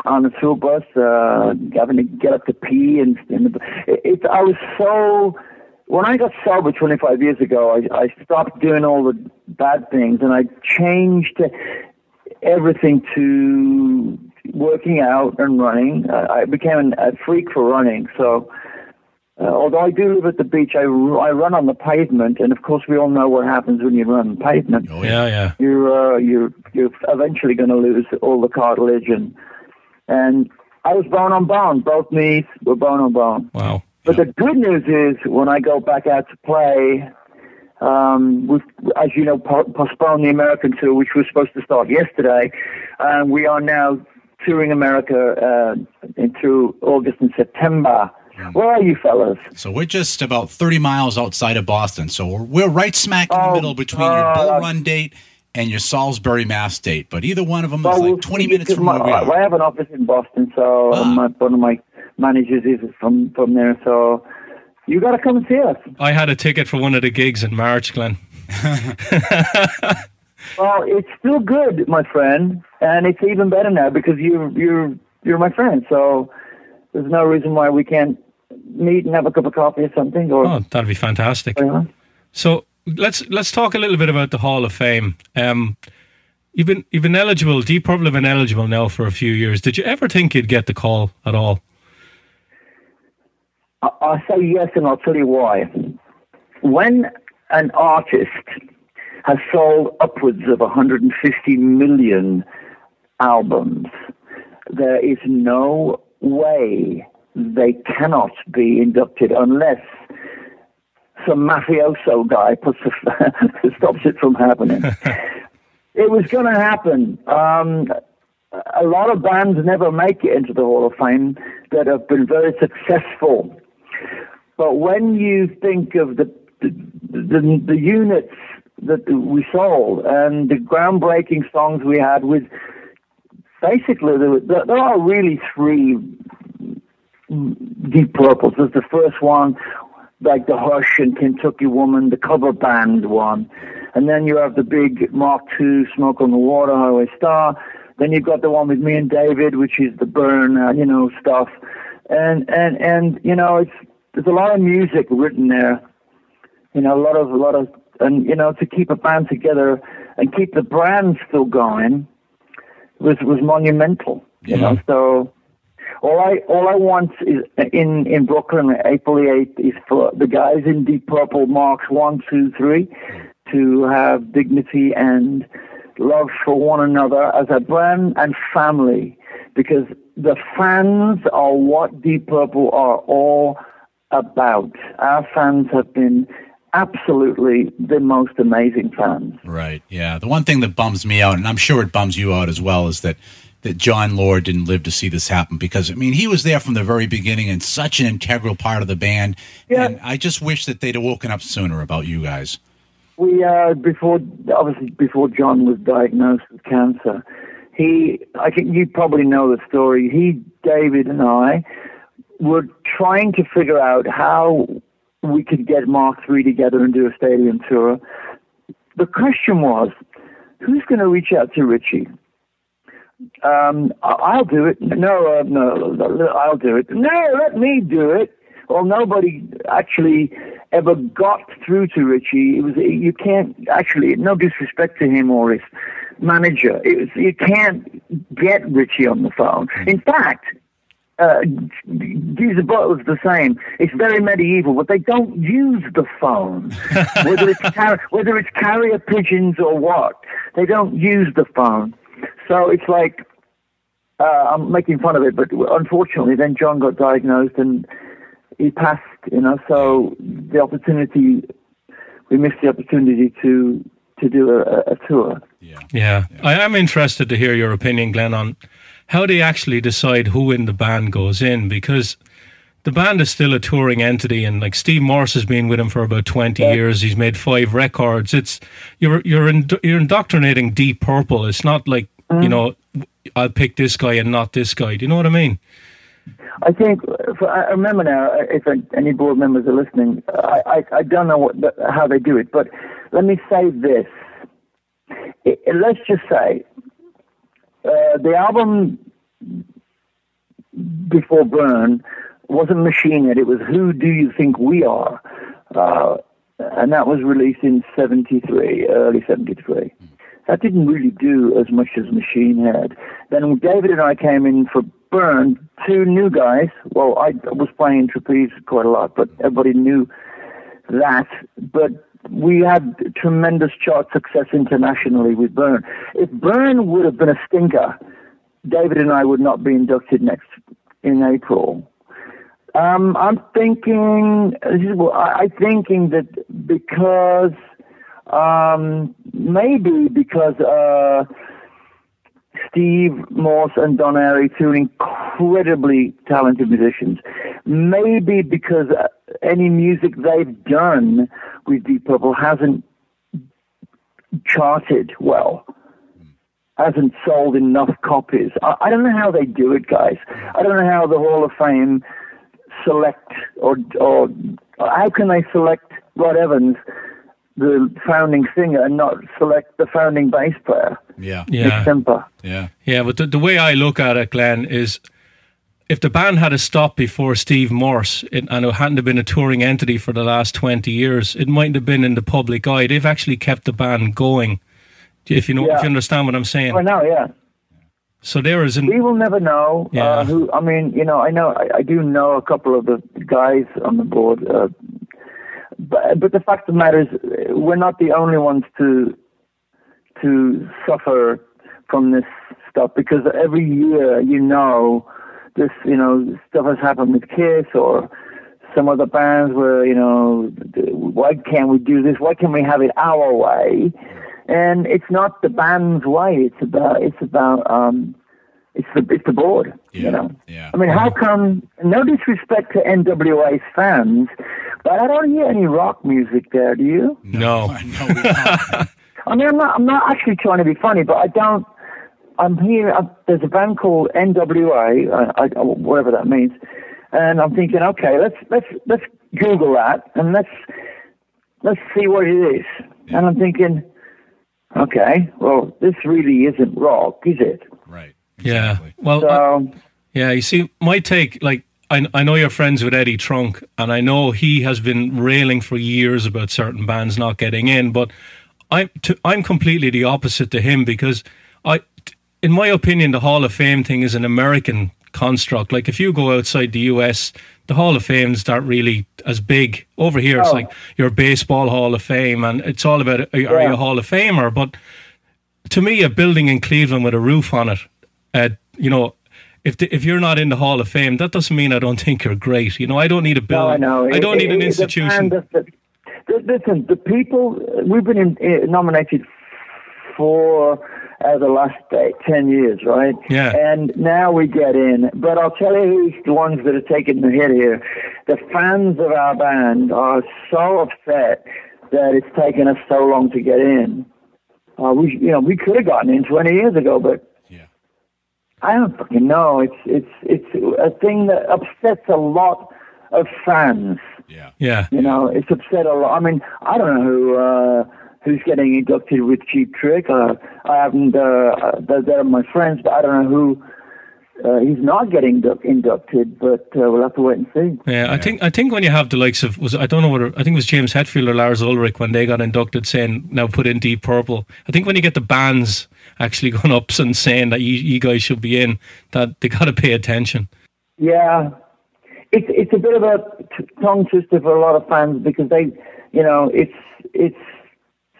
on a tour bus, uh, having to get up to pee, and, and it, it, I was so. When I got sober 25 years ago, I, I stopped doing all the bad things, and I changed everything to working out and running. I, I became a freak for running. So, uh, although I do live at the beach, I, I run on the pavement, and of course, we all know what happens when you run on pavement
Oh,
Yeah, yeah.
you're uh, you're you're eventually going to lose all the cartilage and and I was bone on bone. Both knees were bone on bone.
Wow.
But the good news is when I go back out to play, um, we've, as you know, po- postponed the American tour, which was supposed to start yesterday, and we are now touring America uh, in, through August and September. Where are you fellas?
So we're just about 30 miles outside of Boston. So we're, we're right smack in the
Oh,
middle between your
uh,
Bull Run date and your Salisbury, Mass date. But either one of them is
Well,
like
we'll
20 minutes from
my,
where we are.
I have an office in Boston, so
Ah.
my, one of my managers is from from there. So you got to come and see us.
I had a ticket for one of the gigs in March, Glenn. <laughs>
Well, it's still good, my friend, and it's even better now because you're you're you're my friend. So there's no reason why we can't meet and have a cup of coffee or something. Or
Oh, that'd be fantastic.
you know.
So let's let's talk a little bit about the Hall of Fame. Um, you've been you've been eligible. Deep Purple have been eligible now for a few years. Did you ever think you'd get the call at all?
I- I'll say yes, and I'll tell you why. When an artist has sold upwards of 150 million albums, there is no way they cannot be inducted unless some mafioso guy puts a, <laughs> stops it from happening. <laughs> it was going to happen. Um, a lot of bands never make it into the Hall of Fame that have been very successful. But when you think of the the, the, the units that we sold and the groundbreaking songs we had with basically there, there are really three deep purples. There's the first one, like the Hush and Kentucky Woman, the cover band one, and then you have the big Mark II, Smoke on the Water, Highway Star. Then you've got the one with me and David, which is the Burn, uh, you know, stuff, and and and you know, it's there's a lot of music written there, you know, a lot of a lot of, and you know, to keep a band together and keep the brand still going was was monumental, you know. So all I all I want is in in Brooklyn, April the eighth, is for the guys in Deep Purple marks one, two, three, to have dignity and love for one another as a brand and family, because the fans are what Deep Purple are all about. Our fans have been absolutely the most amazing fans.
Right. Yeah. The one thing that bums me out, and I'm sure it bums you out as well, is that that Jon Lord didn't live to see this happen because I mean he was there from the very beginning and such an integral part of the band.
Yeah.
And I just wish that they'd have woken up sooner about you guys.
We uh, before obviously before Jon was diagnosed with cancer, he I think you probably know the story. He, David, and I were trying to figure out how we could get Mark III together and do a stadium tour. The question was, who's going to reach out to Ritchie? Um, I'll do it. No, uh, no, I'll do it. No, let me do it. Well, nobody actually ever got through to Ritchie. It was you can't actually. No disrespect to him or his manager. It was you can't get Ritchie on the phone. In fact, uh, Geezer Butler's the same. It's very medieval, but they don't use the phone. <laughs> whether it's car- whether it's carrier pigeons or what, they don't use the phone. So it's like uh, I'm making fun of it, but unfortunately, then Jon got diagnosed and he passed. You know, so the opportunity we missed the opportunity to to do a, a tour.
Yeah. I am interested to hear your opinion, Glenn, on how do they actually decide who in the band goes in because the band is still a touring entity and like Steve Morse has been with him for about 20 years. He's made five records. It's you're you're you're indoctrinating Deep Purple. It's not like, you mm. know, I'll pick this guy and not this guy. Do you know what I mean?
I think for, I remember now. Uh, if any board members are listening, I I, I don't know what, how they do it, but let me say this. Let's just say uh, the album before Burn wasn't Machine Head. It was Who Do You Think We Are, uh, and that was released in '73, early '73. That didn't really do as much as Machine Head. Then David and I came in for Burn, two new guys. Well, I was playing trapeze quite a lot, but everybody knew that. But we had tremendous chart success internationally with Burn. If Burn would have been a stinker, David and I would not be inducted next in April. Um, I'm thinking. I'm thinking that because um, maybe because uh, Steve Morse and Don Airey, two incredibly talented musicians. Maybe because uh, any music they've done with Deep Purple hasn't charted well, hasn't sold enough copies. I, I don't know how they do it, guys. I don't know how the Hall of Fame select or or how can they select Rod Evans, the founding singer, and not select the founding bass player,
Yeah.
Yeah.
Nick Simper?
Yeah.
Yeah, but the, the way I look at it, Glenn, is if the band had a stop before Steve Morse it, and it hadn't have been a touring entity for the last 20 years, it mightn't have been in the public eye. They've actually kept the band going. If you know, if you understand what I'm saying.
I know, yeah.
So there is an
We will never know
Yeah.
uh, who. I mean, you know, I know, I, I do know a couple of the guys on the board, uh, but but the fact of the matter is, we're not the only ones to to suffer from this stuff because every year, you know, this you know stuff has happened with Kiss or some other bands where you know, why can't we do this? Why can't we have it our way? And it's not the band's way. It's about it's about um, it's the it's the board.
Yeah,
You know.
yeah.
I mean, how come? No disrespect to NWA's fans, but I don't hear any rock music there. Do you?
no. <laughs>
I know.
I mean, I'm not. I'm not actually trying to be funny, but I don't. I'm here. Uh, there's a band called NWA, uh, I, I, whatever that means, and I'm thinking, okay, let's let's let's Google that and let's let's see what it is. And I'm thinking, okay, well, this really isn't rock, is it?
Right.
Yeah.
Exactly.
Well, I-
So
Yeah, you see, my take, like, I, I know you're friends with Eddie Trunk, and I know he has been railing for years about certain bands not getting in, but I'm, t- I'm completely the opposite to him because I, t- in my opinion, the Hall of Fame thing is an American construct. Like, if you go outside the US, the Hall of Fames aren't really as big. Over here, it's
Oh.
like your baseball Hall of Fame, and it's all about are, are you a Hall of Famer? But to me, a building in Cleveland with a roof on it, uh, you know, if the, if you're not in the Hall of Fame, that doesn't mean I don't think you're great. You know, I don't need a
No,
building.
I know.
I don't
It-
need an
it- the
institution.
the- the- listen, the people we've been in, eh, nominated for uh, the last uh, ten years, right?
Yeah.
And now we get in. But I'll tell you who's the ones that are taking the hit here. The fans of our band are so upset that it's taken us so long to get in. Uh, we, you know, we could have gotten in 20 years ago, but. I don't fucking know. It's it's it's a thing that upsets a lot of fans.
Yeah.
yeah,
You know, it's upset a lot. I mean, I don't know who uh, who's getting inducted with Cheap Trick. Uh, I haven't. Uh, uh, they're, they're my friends, but I don't know who. Uh, he's not getting indu- inducted, but uh, we'll have to wait and see.
yeah. I think I think when you have the likes of was I don't know whether I think it was James Hetfield or Lars Ulrich when they got inducted saying now put in Deep Purple. I think when you get the bands actually <laughs> going up and saying that you, you guys should be in, that they got to pay attention.
Yeah, it's it's a bit of a t- tongue twister for a lot of fans because they, you know, it's it's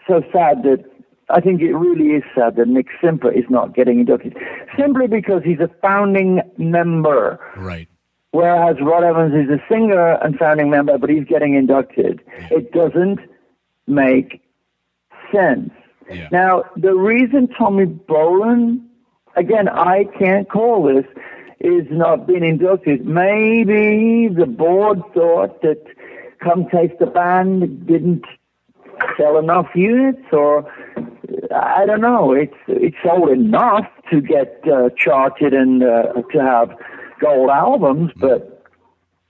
so sad that I think it really is sad that Nick Simper is not getting inducted simply because he's a founding member,
Right.
whereas Rod Evans is a singer and founding member, but he's getting inducted. It doesn't make sense.
Yeah.
Now, the reason Tommy Bolin, again, I can't call this, is not being inducted. Maybe the board thought that Come Taste the Band didn't sell enough units, or I don't know. It's it's sold enough to get uh, charted and uh, to have gold albums, but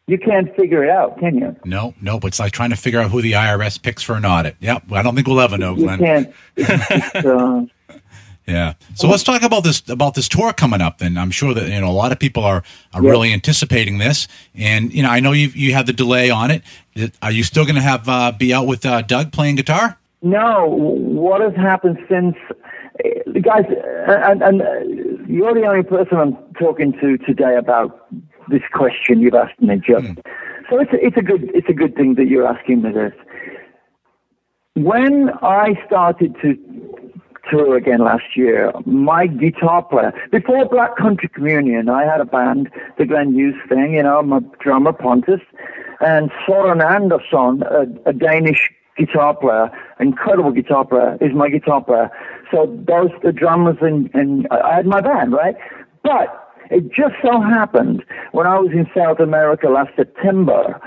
you can't figure it out, can you?
No, no, but it's like trying to figure out who the IRS picks for an audit. Yep. I don't think we'll ever know,
You
Glenn.
can't. It's just, uh, <laughs>
Yeah. So let's talk about this about this tour coming up. Then I'm sure that you know a lot of people are, are really anticipating this, and you know I know you you have the delay on it. Are you still going to have uh, be out with uh, Doug playing guitar?
No, what has happened since, uh, guys, and, and uh, you're the only person I'm talking to today about this question you've asked me, just. So it's a, it's a good it's a good thing that you're asking me this. When I started to tour again last year, my guitar player before Black Country Communion, I had a band, the Glenn Hughes thing, you know, my drummer Pontus, and Soren Andersen, a, a Danish guitar player, incredible guitar player, is my guitar player. So those the drummers and and I had my band right, but it just so happened when I was in South America last September,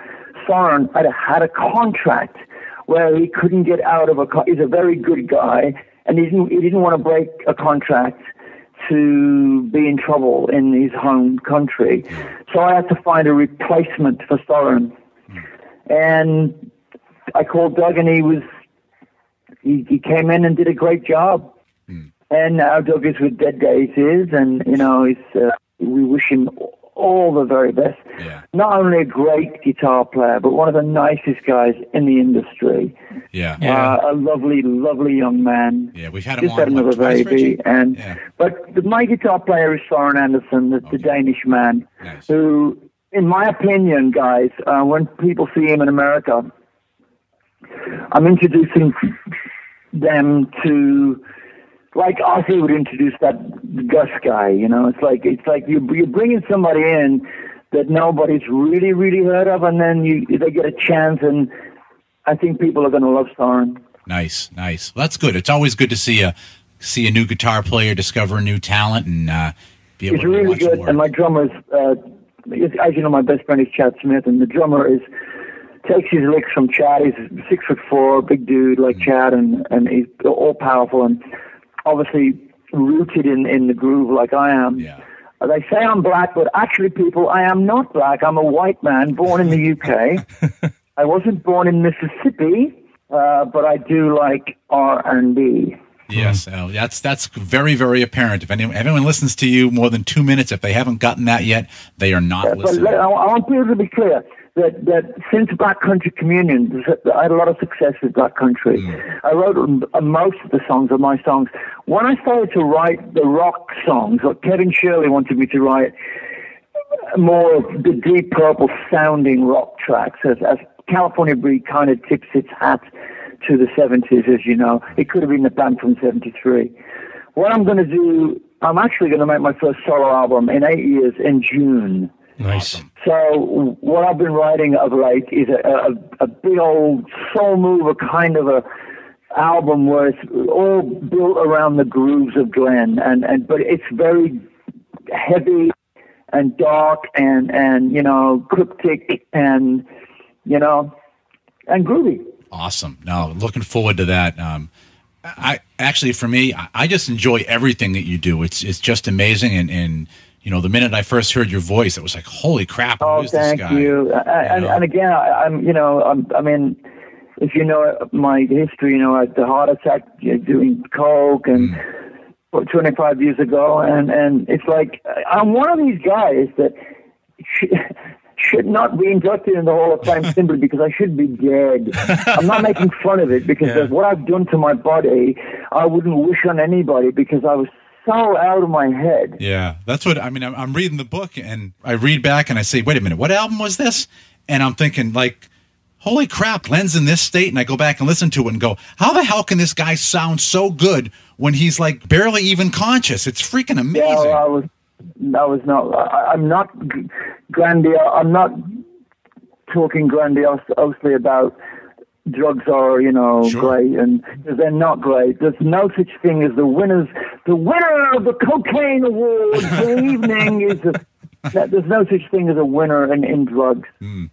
Soren had had a contract where he couldn't get out of a. co- He's a very good guy, and he didn't he didn't want to break a contract to be in trouble in his home country. Hmm. So I had to find a replacement for Soren. Hmm. And I called Doug and he was, he, he came in and did a great job. And now Doug is with Dead Daisies and, you know, he's, uh, we wish him all the very best.
Yeah.
Not only a great guitar player, but one of the nicest guys in the industry.
Yeah.
Yeah.
Uh, a lovely, lovely young man
Yeah, we've had him
just
on
had
what,
another
twice,
baby,
Richie?
and
Yeah.
but the, my guitar player is Soren Andersen, the, the Danish man,
Nice.
who, in my opinion, guys, uh, when people see him in America, I'm introducing them to like Ozzy would introduce that Gus guy. You know, it's like it's like you you're bringing somebody in that nobody's really really heard of, and then you they get a chance, and I think people are going to love Soren.
Nice, nice. Well, that's good. It's always good to see a see a new guitar player discover a new talent and uh, be able
He's
to
really good, and my drummer is, uh, is- as you know, my best friend is Chad Smith, and the drummer is takes his licks from Chad. He's six foot four, big dude
Mm.
like Chad, and and he's all powerful and obviously rooted in in the groove like I am.
yeah.
They say I'm black, but actually, people, I am not black. I'm a white man born in the UK. <laughs> I wasn't born in Mississippi, uh, but I do like R and B.
Yes, uh, that's that's very very apparent. If anyone, everyone listens to you more than two minutes, if they haven't gotten that yet, they are not
But
listening.
I I want people to be clear that, that since Black Country Communion, I had a lot of success with Black Country. I wrote uh, most of the songs of my songs. When I started to write the rock songs, what Kevin Shirley wanted me to write more of the deep purple sounding rock tracks as, as California Breed kind of tips its hat to the 70s, as you know. It could have been the band from 73. What I'm going to do, I'm actually going to make my first solo album in eight years in June.
Nice.
So what I've been writing of late is a, a, a big old soul mover kind of a album where it's all built around the grooves of Glenn, and, and but it's very heavy and dark and and you know cryptic and you know and groovy.
Awesome. Now looking forward to that. Um, I actually, for me, I, I just enjoy everything that you do. It's it's just amazing, and and you know, the minute I first heard your voice, it was like, holy crap!
Oh, thank
guy?
you. Uh, and,
know?
and again, I, I'm, you know, I'm, I mean, if you know my history, you know, I had the heart attack you know, doing coke and
Mm.
25 years ago, and and it's like I'm one of these guys that should, <laughs> should not be inducted in the Hall of Fame simply <laughs> because I should be dead. I'm not making fun of it because <laughs>
Yeah.
of what I've done to my body, I wouldn't wish on anybody because I was so out of my head.
Yeah, that's what I mean. I'm, I'm reading the book and I read back and I say, wait a minute, what album was this? And I'm thinking, like, holy crap, Len's in this state. And I go back and listen to it and go, how the hell can this guy sound so good when he's like barely even conscious? It's freaking amazing.
Yeah, I was, I was not. I, I'm not grandiose. I'm not talking grandiosely about drugs are, you know,
Sure.
great, and they're not great. There's no such thing as the winners. The winner of the cocaine award for the <laughs> evening is. A, that, there's no such thing as a winner in, in drugs.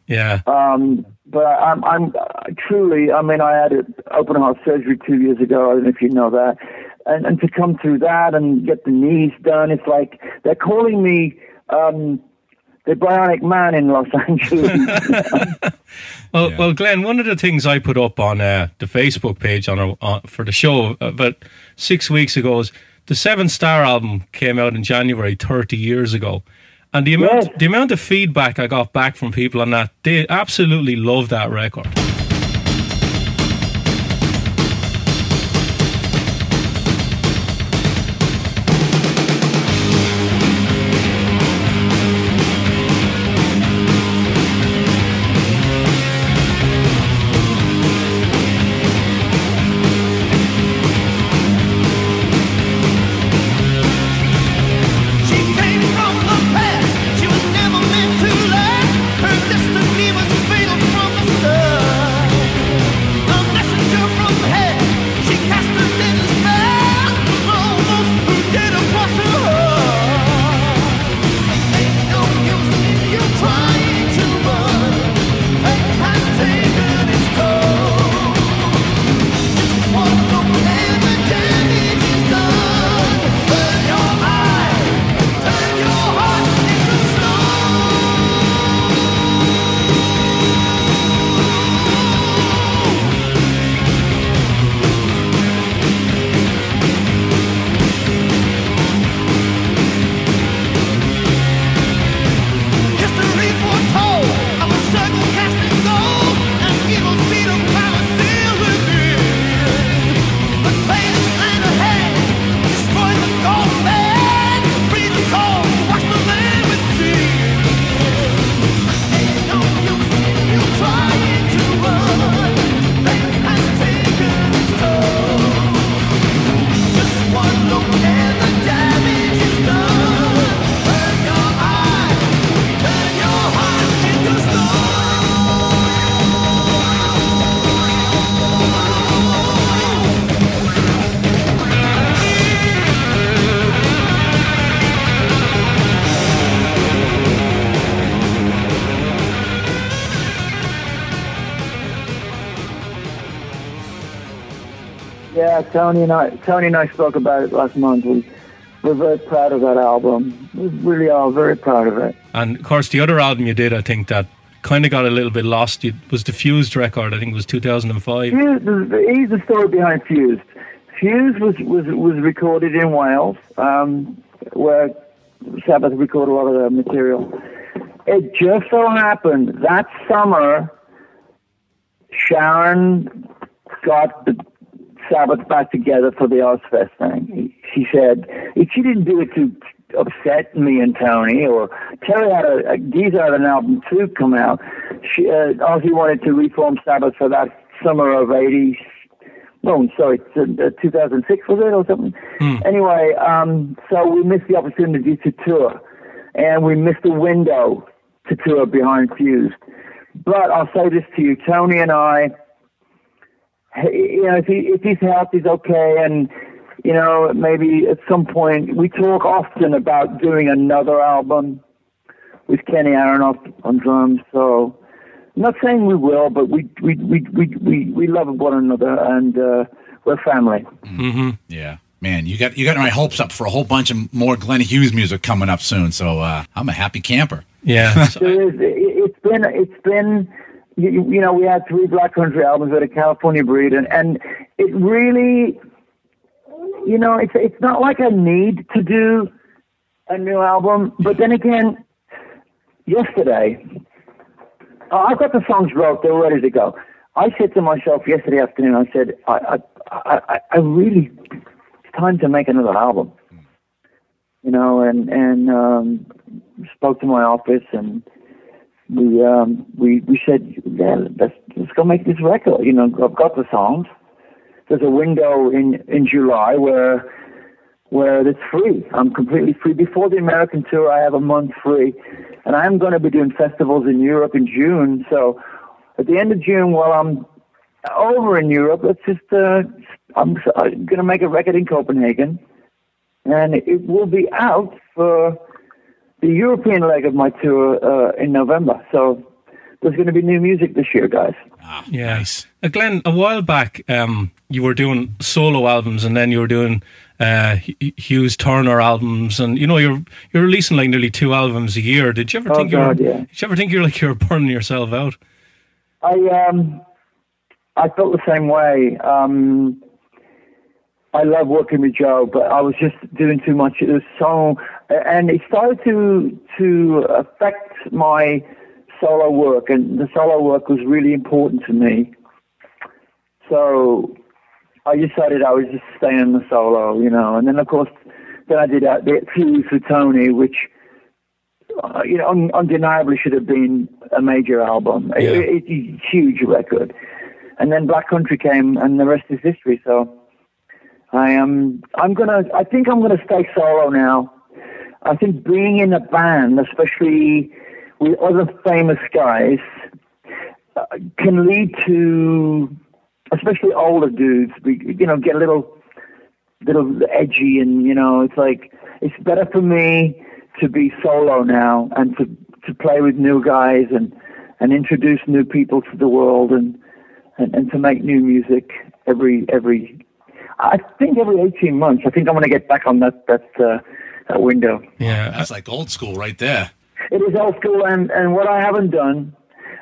Yeah.
Um, but I, I'm, I'm uh, truly, I mean, I had an open heart surgery two years ago. I don't know if you know that. And, and to come through that and get the knees done, it's like they're calling me um, the bionic man in Los <laughs> Angeles. <laughs>
Well,
Yeah.
well, Glenn, one of the things I put up on uh, the Facebook page on, our, on for the show about six weeks ago is the Seventh Star album came out in January 30 years ago. And the amount,
Yes.
the amount of feedback I got back from people on that, they absolutely love that record.
Tony and I, Tony and I spoke about it last month. We, we're very proud of that album. We really are very proud of it.
And of course, the other album you did, I think that kind of got a little bit lost. It was the Fused record. I think it was 2005.
Fused, here's the story behind Fused. Fused was, was, was recorded in Wales, um, where Sabbath recorded a lot of their material. It just so happened that summer, Sharon got the Sabbath back together for the Ozzfest thing. She said she didn't do it to upset me and Tony, or Terry had a, a Geezer had an album too come out. She uh, Ozzy wanted to reform Sabbath for that summer of '80. No, sorry, uh, 2006 was it or something? Anyway, um, so we missed the opportunity to tour, and we missed the window to tour behind Fused. But I'll say this to you, Tony and I you know, if, he, if his health is okay and, you know, maybe at some point, we talk often about doing another album with Kenny Aronoff on drums. So I'm not saying we will, but we, we, we, we, we, we love one another and uh, we're family. Mm-hmm.
Yeah. Man, you got you got my hopes up for a whole bunch of more Glenn Hughes music coming up soon. So uh, I'm a happy camper.
Yeah. <laughs> So I-
There is, it- it's been, it's been, you, you know, we had three Black Country albums with a California breed, and, and it really, you know, it's it's not like I need to do a new album, but then again, yesterday, uh, I've got the songs wrote, they're ready to go. I said to myself yesterday afternoon, I said, I, I, I- I really, it's time to make another album. You know, and and um, spoke to my office and we um we we said yeah let's let's go make this record. You know i've got the songs. There's a window in in july where where it's free. I'm completely free. Before the american tour i have a month free. And i'm going to be doing festivals in europe in june. So at the end of june while i'm over in europe let's just uh i'm, going to make a record in copenhagen. And it will be out for the European leg of my tour uh, in November. So there's going to be new music this year, guys.
Ah,
Yeah.
Nice.
Uh, Glenn, a while back, um, you were doing solo albums, and then you were doing uh, Hughes Turner albums, and you know you're you're releasing like nearly two albums a year. Did you ever
Oh,
think you
God,
were?
yeah.
Did you ever think you're like <laughs> you're burning yourself out?
I um, I felt the same way. Um, I love working with Joe, but I was just doing too much. It was so, and it started to to affect my solo work, and the solo work was really important to me. So I decided I was just staying in the solo, you know, and then of course, then I did uh, the Fuse with Tony, which uh, you know, un- undeniably should have been a major album.
Yeah.
it- it's a huge record. And then Black Country came, and the rest is history. So I am. I'm gonna. I think I'm gonna stay solo now. I think being in a band, especially with other famous guys, uh, can lead to, especially older dudes, you know, get a little, little edgy, and you know, it's like it's better for me to be solo now and to to play with new guys and and introduce new people to the world and and, and to make new music every every. I think every eighteen months. I think I'm going to get back on that that uh, that window.
Yeah,
That's like old school right there.
It is old school, and, and what I haven't done,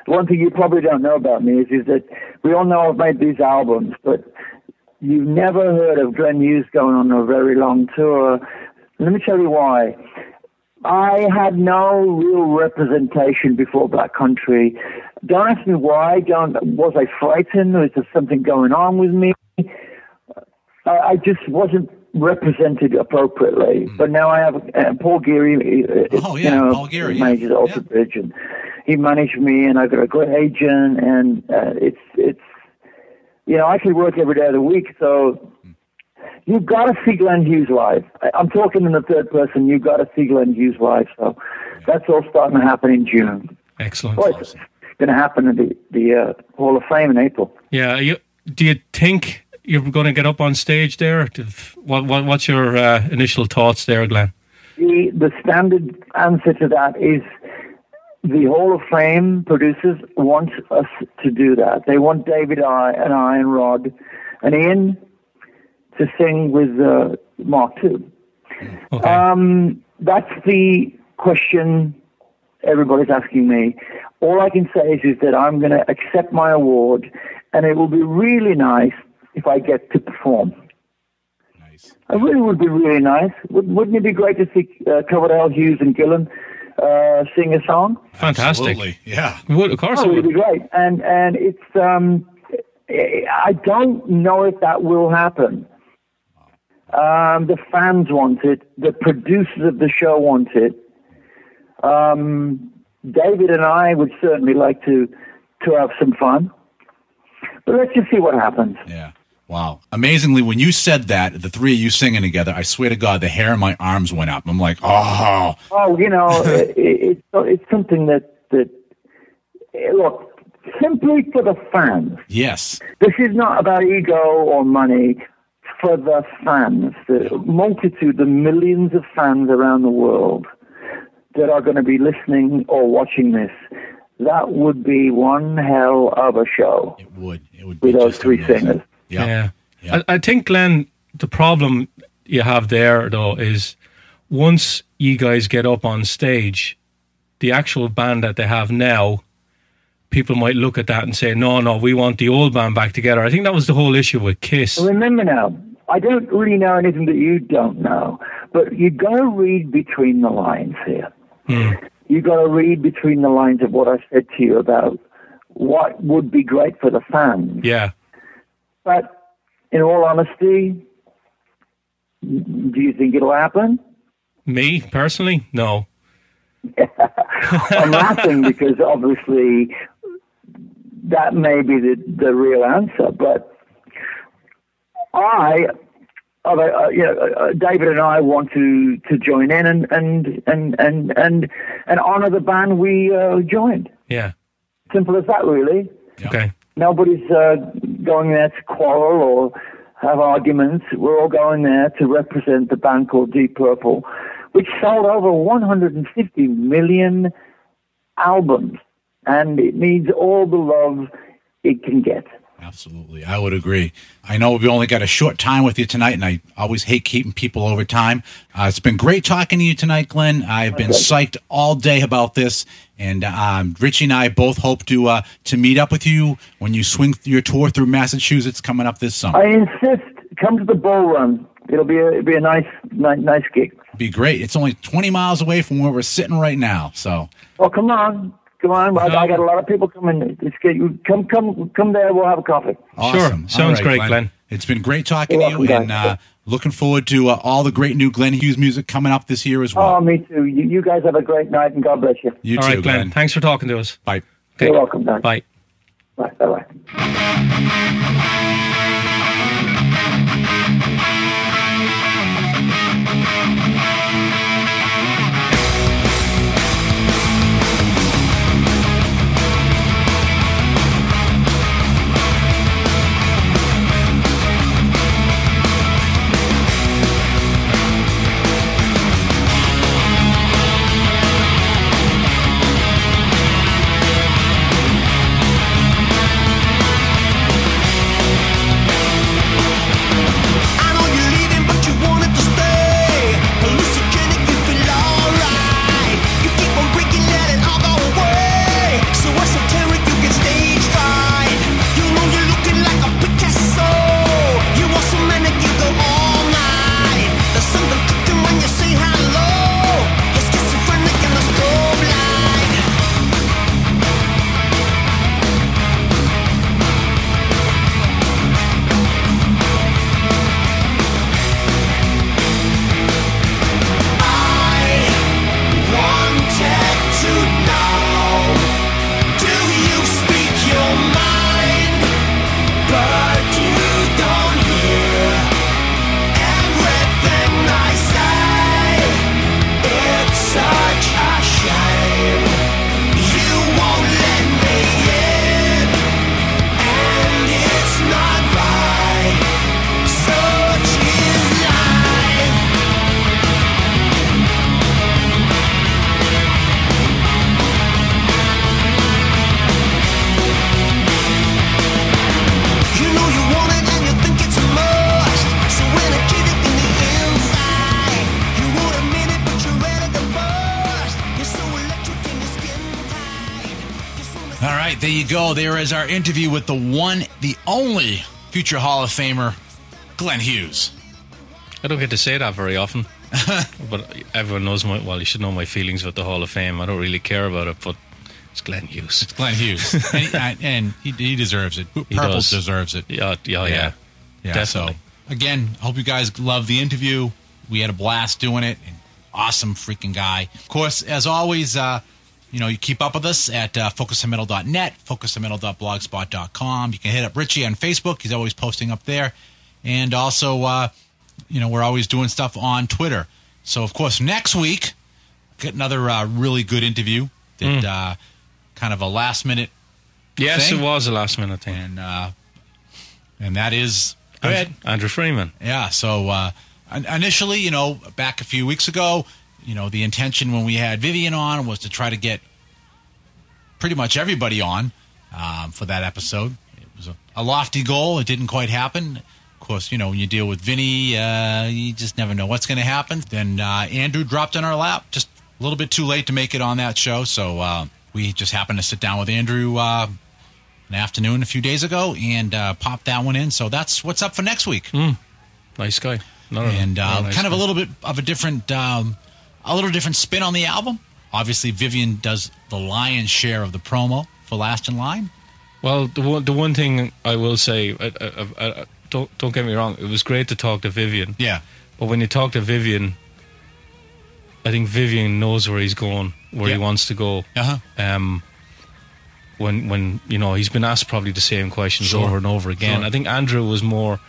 one thing you probably don't know about me is, is that we all know I've made these albums, but you've never heard of Glenn Hughes going on a very long tour. Let me tell you why. I had no real representation before Black Country. Don't ask me why. Don't was I frightened? Was there something going on with me? I, I just wasn't represented appropriately. But now I have uh, Paul Geary. uh,
Oh,
you
yeah,
know,
Paul Geary, yeah.
manages Alter
Yeah.
Bridge, and he managed me, and I got a great agent, and uh, it's it's you know I actually work every day of the week, so. You've got to see Glenn Hughes live. I- I'm talking in the third person. You've got to see Glenn Hughes live. So that's all starting to happen in June.
excellent.
Well, it's going to happen in the, the uh, Hall of Fame in April.
Yeah, you, do you think you're going to get up on stage there? What, what what's your uh, initial thoughts there, Glenn?
The, the standard answer to that is the Hall of Fame producers want us to do that. They want David I, and I and Rod and Ian to sing with uh, Mark II.
Okay.
Um, that's the question everybody's asking me. All I can say is, is that I'm going to accept my award, and it will be really nice if I get to perform.
Nice.
It really would be really nice. Wouldn't, wouldn't it be great to see uh, Coverdale, Hughes, and Gillan uh, sing a song?
Fantastic.
Absolutely. Yeah.
Would, of course
Oh,
it
it would be great. And and it's um, I don't know if that will happen. Um, the fans want it. The producers of the show want it. Um, David and I would certainly like to to have some fun. But let's just see what happens.
Yeah. Wow. Amazingly, when you said that, the three of you singing together, I swear to God, the hair on my arms went up. I'm like, oh,
Oh, you know, <laughs> it, it, it's something that that eh, look simply for the fans.
yes.
This is not about ego or money. For the fans, the multitude, the millions of fans around the world that are going to be listening or watching this, that would be one hell of a show
It would. It would be
with those three
amazing.
singers.
Yeah.
Yeah.
Yeah.
I, I think, Glenn, the problem you have there, though, is once you guys get up on stage, the actual band that they have now, people might look at that and say, no, no, we want the old band back together. I think that was the whole issue with Kiss.
Remember now, I don't really know anything that you don't know, but you got to read between the lines here. Hmm. You got to read between the lines of what I said to you about what would be great for the fans.
Yeah.
But in all honesty, do you think it'll happen?
Me, personally, no. <laughs>
I'm laughing because obviously that may be the, the real answer. But I, uh, uh, you know, uh, David and I want to, to join in and and and and and, and honor the band we uh, joined.
Yeah.
Simple as that, really.
Okay.
Nobody's uh, going there to quarrel or have arguments. We're all going there to represent the band called Deep Purple, which sold over 150 million albums, and it needs all the love it can get.
Absolutely. I would agree. I know we've only got a short time with you tonight, and I always hate keeping people over time. Uh, it's been great talking to you tonight, Glenn. I've been psyched all day about this, and um, Richie and I both hope to uh, to meet up with you when you swing your tour through Massachusetts coming up this summer.
I insist, come to the Bull Run. It'll be a, it'll be a nice, nice, nice gig.
be great. It's only 20 miles away from where we're sitting right now. So,
Oh, come on, come on! I, I got a lot of people coming. It's good. You come, come, come there. We'll have a coffee.
awesome.
Sounds
All
great, Glenn.
It's been great talking
You're
to you,
welcome,
and uh, looking forward to uh, all the great new Glenn Hughes music coming up this year as well.
Oh, me too. You, you guys have a great night, and God bless you.
you
All
too,
right, Glenn.
Glenn.
Thanks.
Thanks for talking to us.
Bye.
Okay.
You're welcome, Dan.
Bye.
Bye. Bye. Bye.
There you go. There is our interview with the one, the only future Hall of Famer, Glenn Hughes.
I don't get to say that very often. <laughs> but everyone knows my, well, you should know my feelings about the Hall of Fame. I don't really care about it, but it's Glenn Hughes.
It's Glenn Hughes, <laughs> and, he, and he, he deserves it. Purple
does.
deserves it.
Yeah, yeah, yeah.
Yeah,
Definitely.
So again, I hope you guys love the interview. We had a blast doing it. Awesome freaking guy. Of course, as always, uh, you know, you keep up with us at uh, focusonmetal.net, focusonmetal.blogspot.com. You can hit up Richie on Facebook. He's always posting up there. And also, uh, you know, we're always doing stuff on Twitter. So, of course, next week, get another uh, really good interview that uh, kind of a last minute
Yes,
Thing?
it was a last minute thing.
and uh, and that is go ahead.
Andrew, Andrew Freeman.
Yeah. So uh, initially, you know, back a few weeks ago, you know, the intention when we had Vivian on was to try to get pretty much everybody on um, for that episode. It was a, a lofty goal. It didn't quite happen. Of course, you know, when you deal with Vinny, uh, you just never know what's going to happen. Then uh, Andrew dropped in our lap just a little bit too late to make it on that show. So uh, we just happened to sit down with Andrew uh, an afternoon a few days ago and uh, pop that one in. So that's what's up for next week.
Nice guy. Not a-
and
not
uh,
a nice
kind of a little bit of a different, um, a little different spin on the album. Obviously, Vivian does the lion's share of the promo for Last in Line.
Well, the one, the one thing I will say, I, I, I, don't don't get me wrong, it was great to talk to Vivian.
Yeah,
But when you talk to Vivian, I think Vivian knows where he's going, where
Yeah.
he wants to go.
uh huh.
Um, when when you know he's been asked probably the same questions
Sure.
over and over again.
Sure.
I think Andrew was more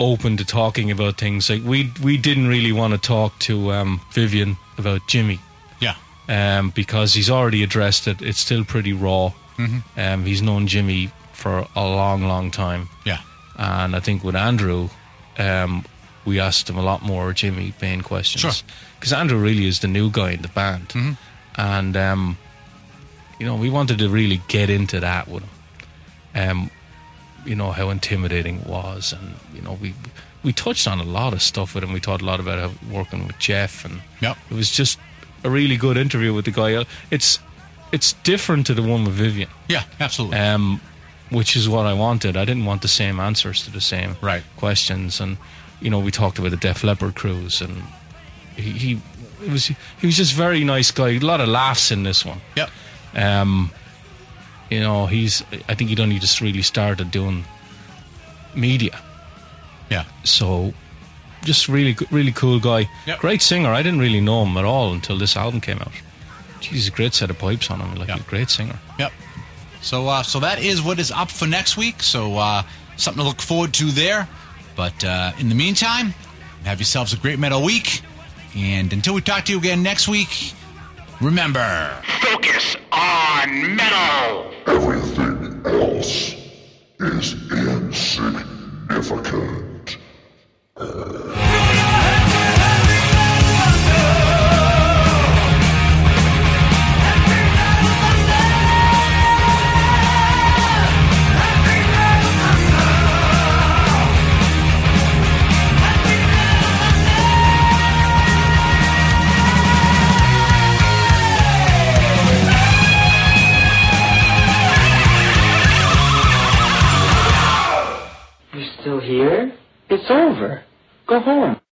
open to talking about things like we we didn't really want to talk to um, Vivian about Jimmy
Yeah,
um, because he's already addressed it. It's still pretty raw.
Mm-hmm.
Um, he's known Jimmy for a long, long time,
yeah,
and I think with Andrew, um, we asked him a lot more Jimmy Bain questions
Sure.
because Andrew really is the new guy in the band,
Mm-hmm.
and um, you know we wanted to really get into that with him. Um, you know how intimidating it was, and you know we we touched on a lot of stuff with him. We talked a lot about how working with Jeff, and
Yep.
it was just a really good interview with the guy. It's it's different to the one with Vivian,
yeah, absolutely.
um, which is what I wanted. I didn't want the same answers to the same
Right.
questions, and you know we talked about the Def Leppard cruise, and he, he it was he was just very nice guy. A lot of laughs in this one.
yep.
Um, you know, he's. I think he'd only just really started doing media,
Yeah,
so just really, really cool guy.
Yep.
Great singer. I didn't really know him at all until this album came out. A great set of pipes on him. Like
Yep.
a great singer.
yep. So, uh, so that is what is up for next week. So, uh, something to look forward to there. But uh, in the meantime, have yourselves a great metal week. And until we talk to you again next week, remember.
Focus on metal.
Everything else is insignificant.
Here? It's over. Go home.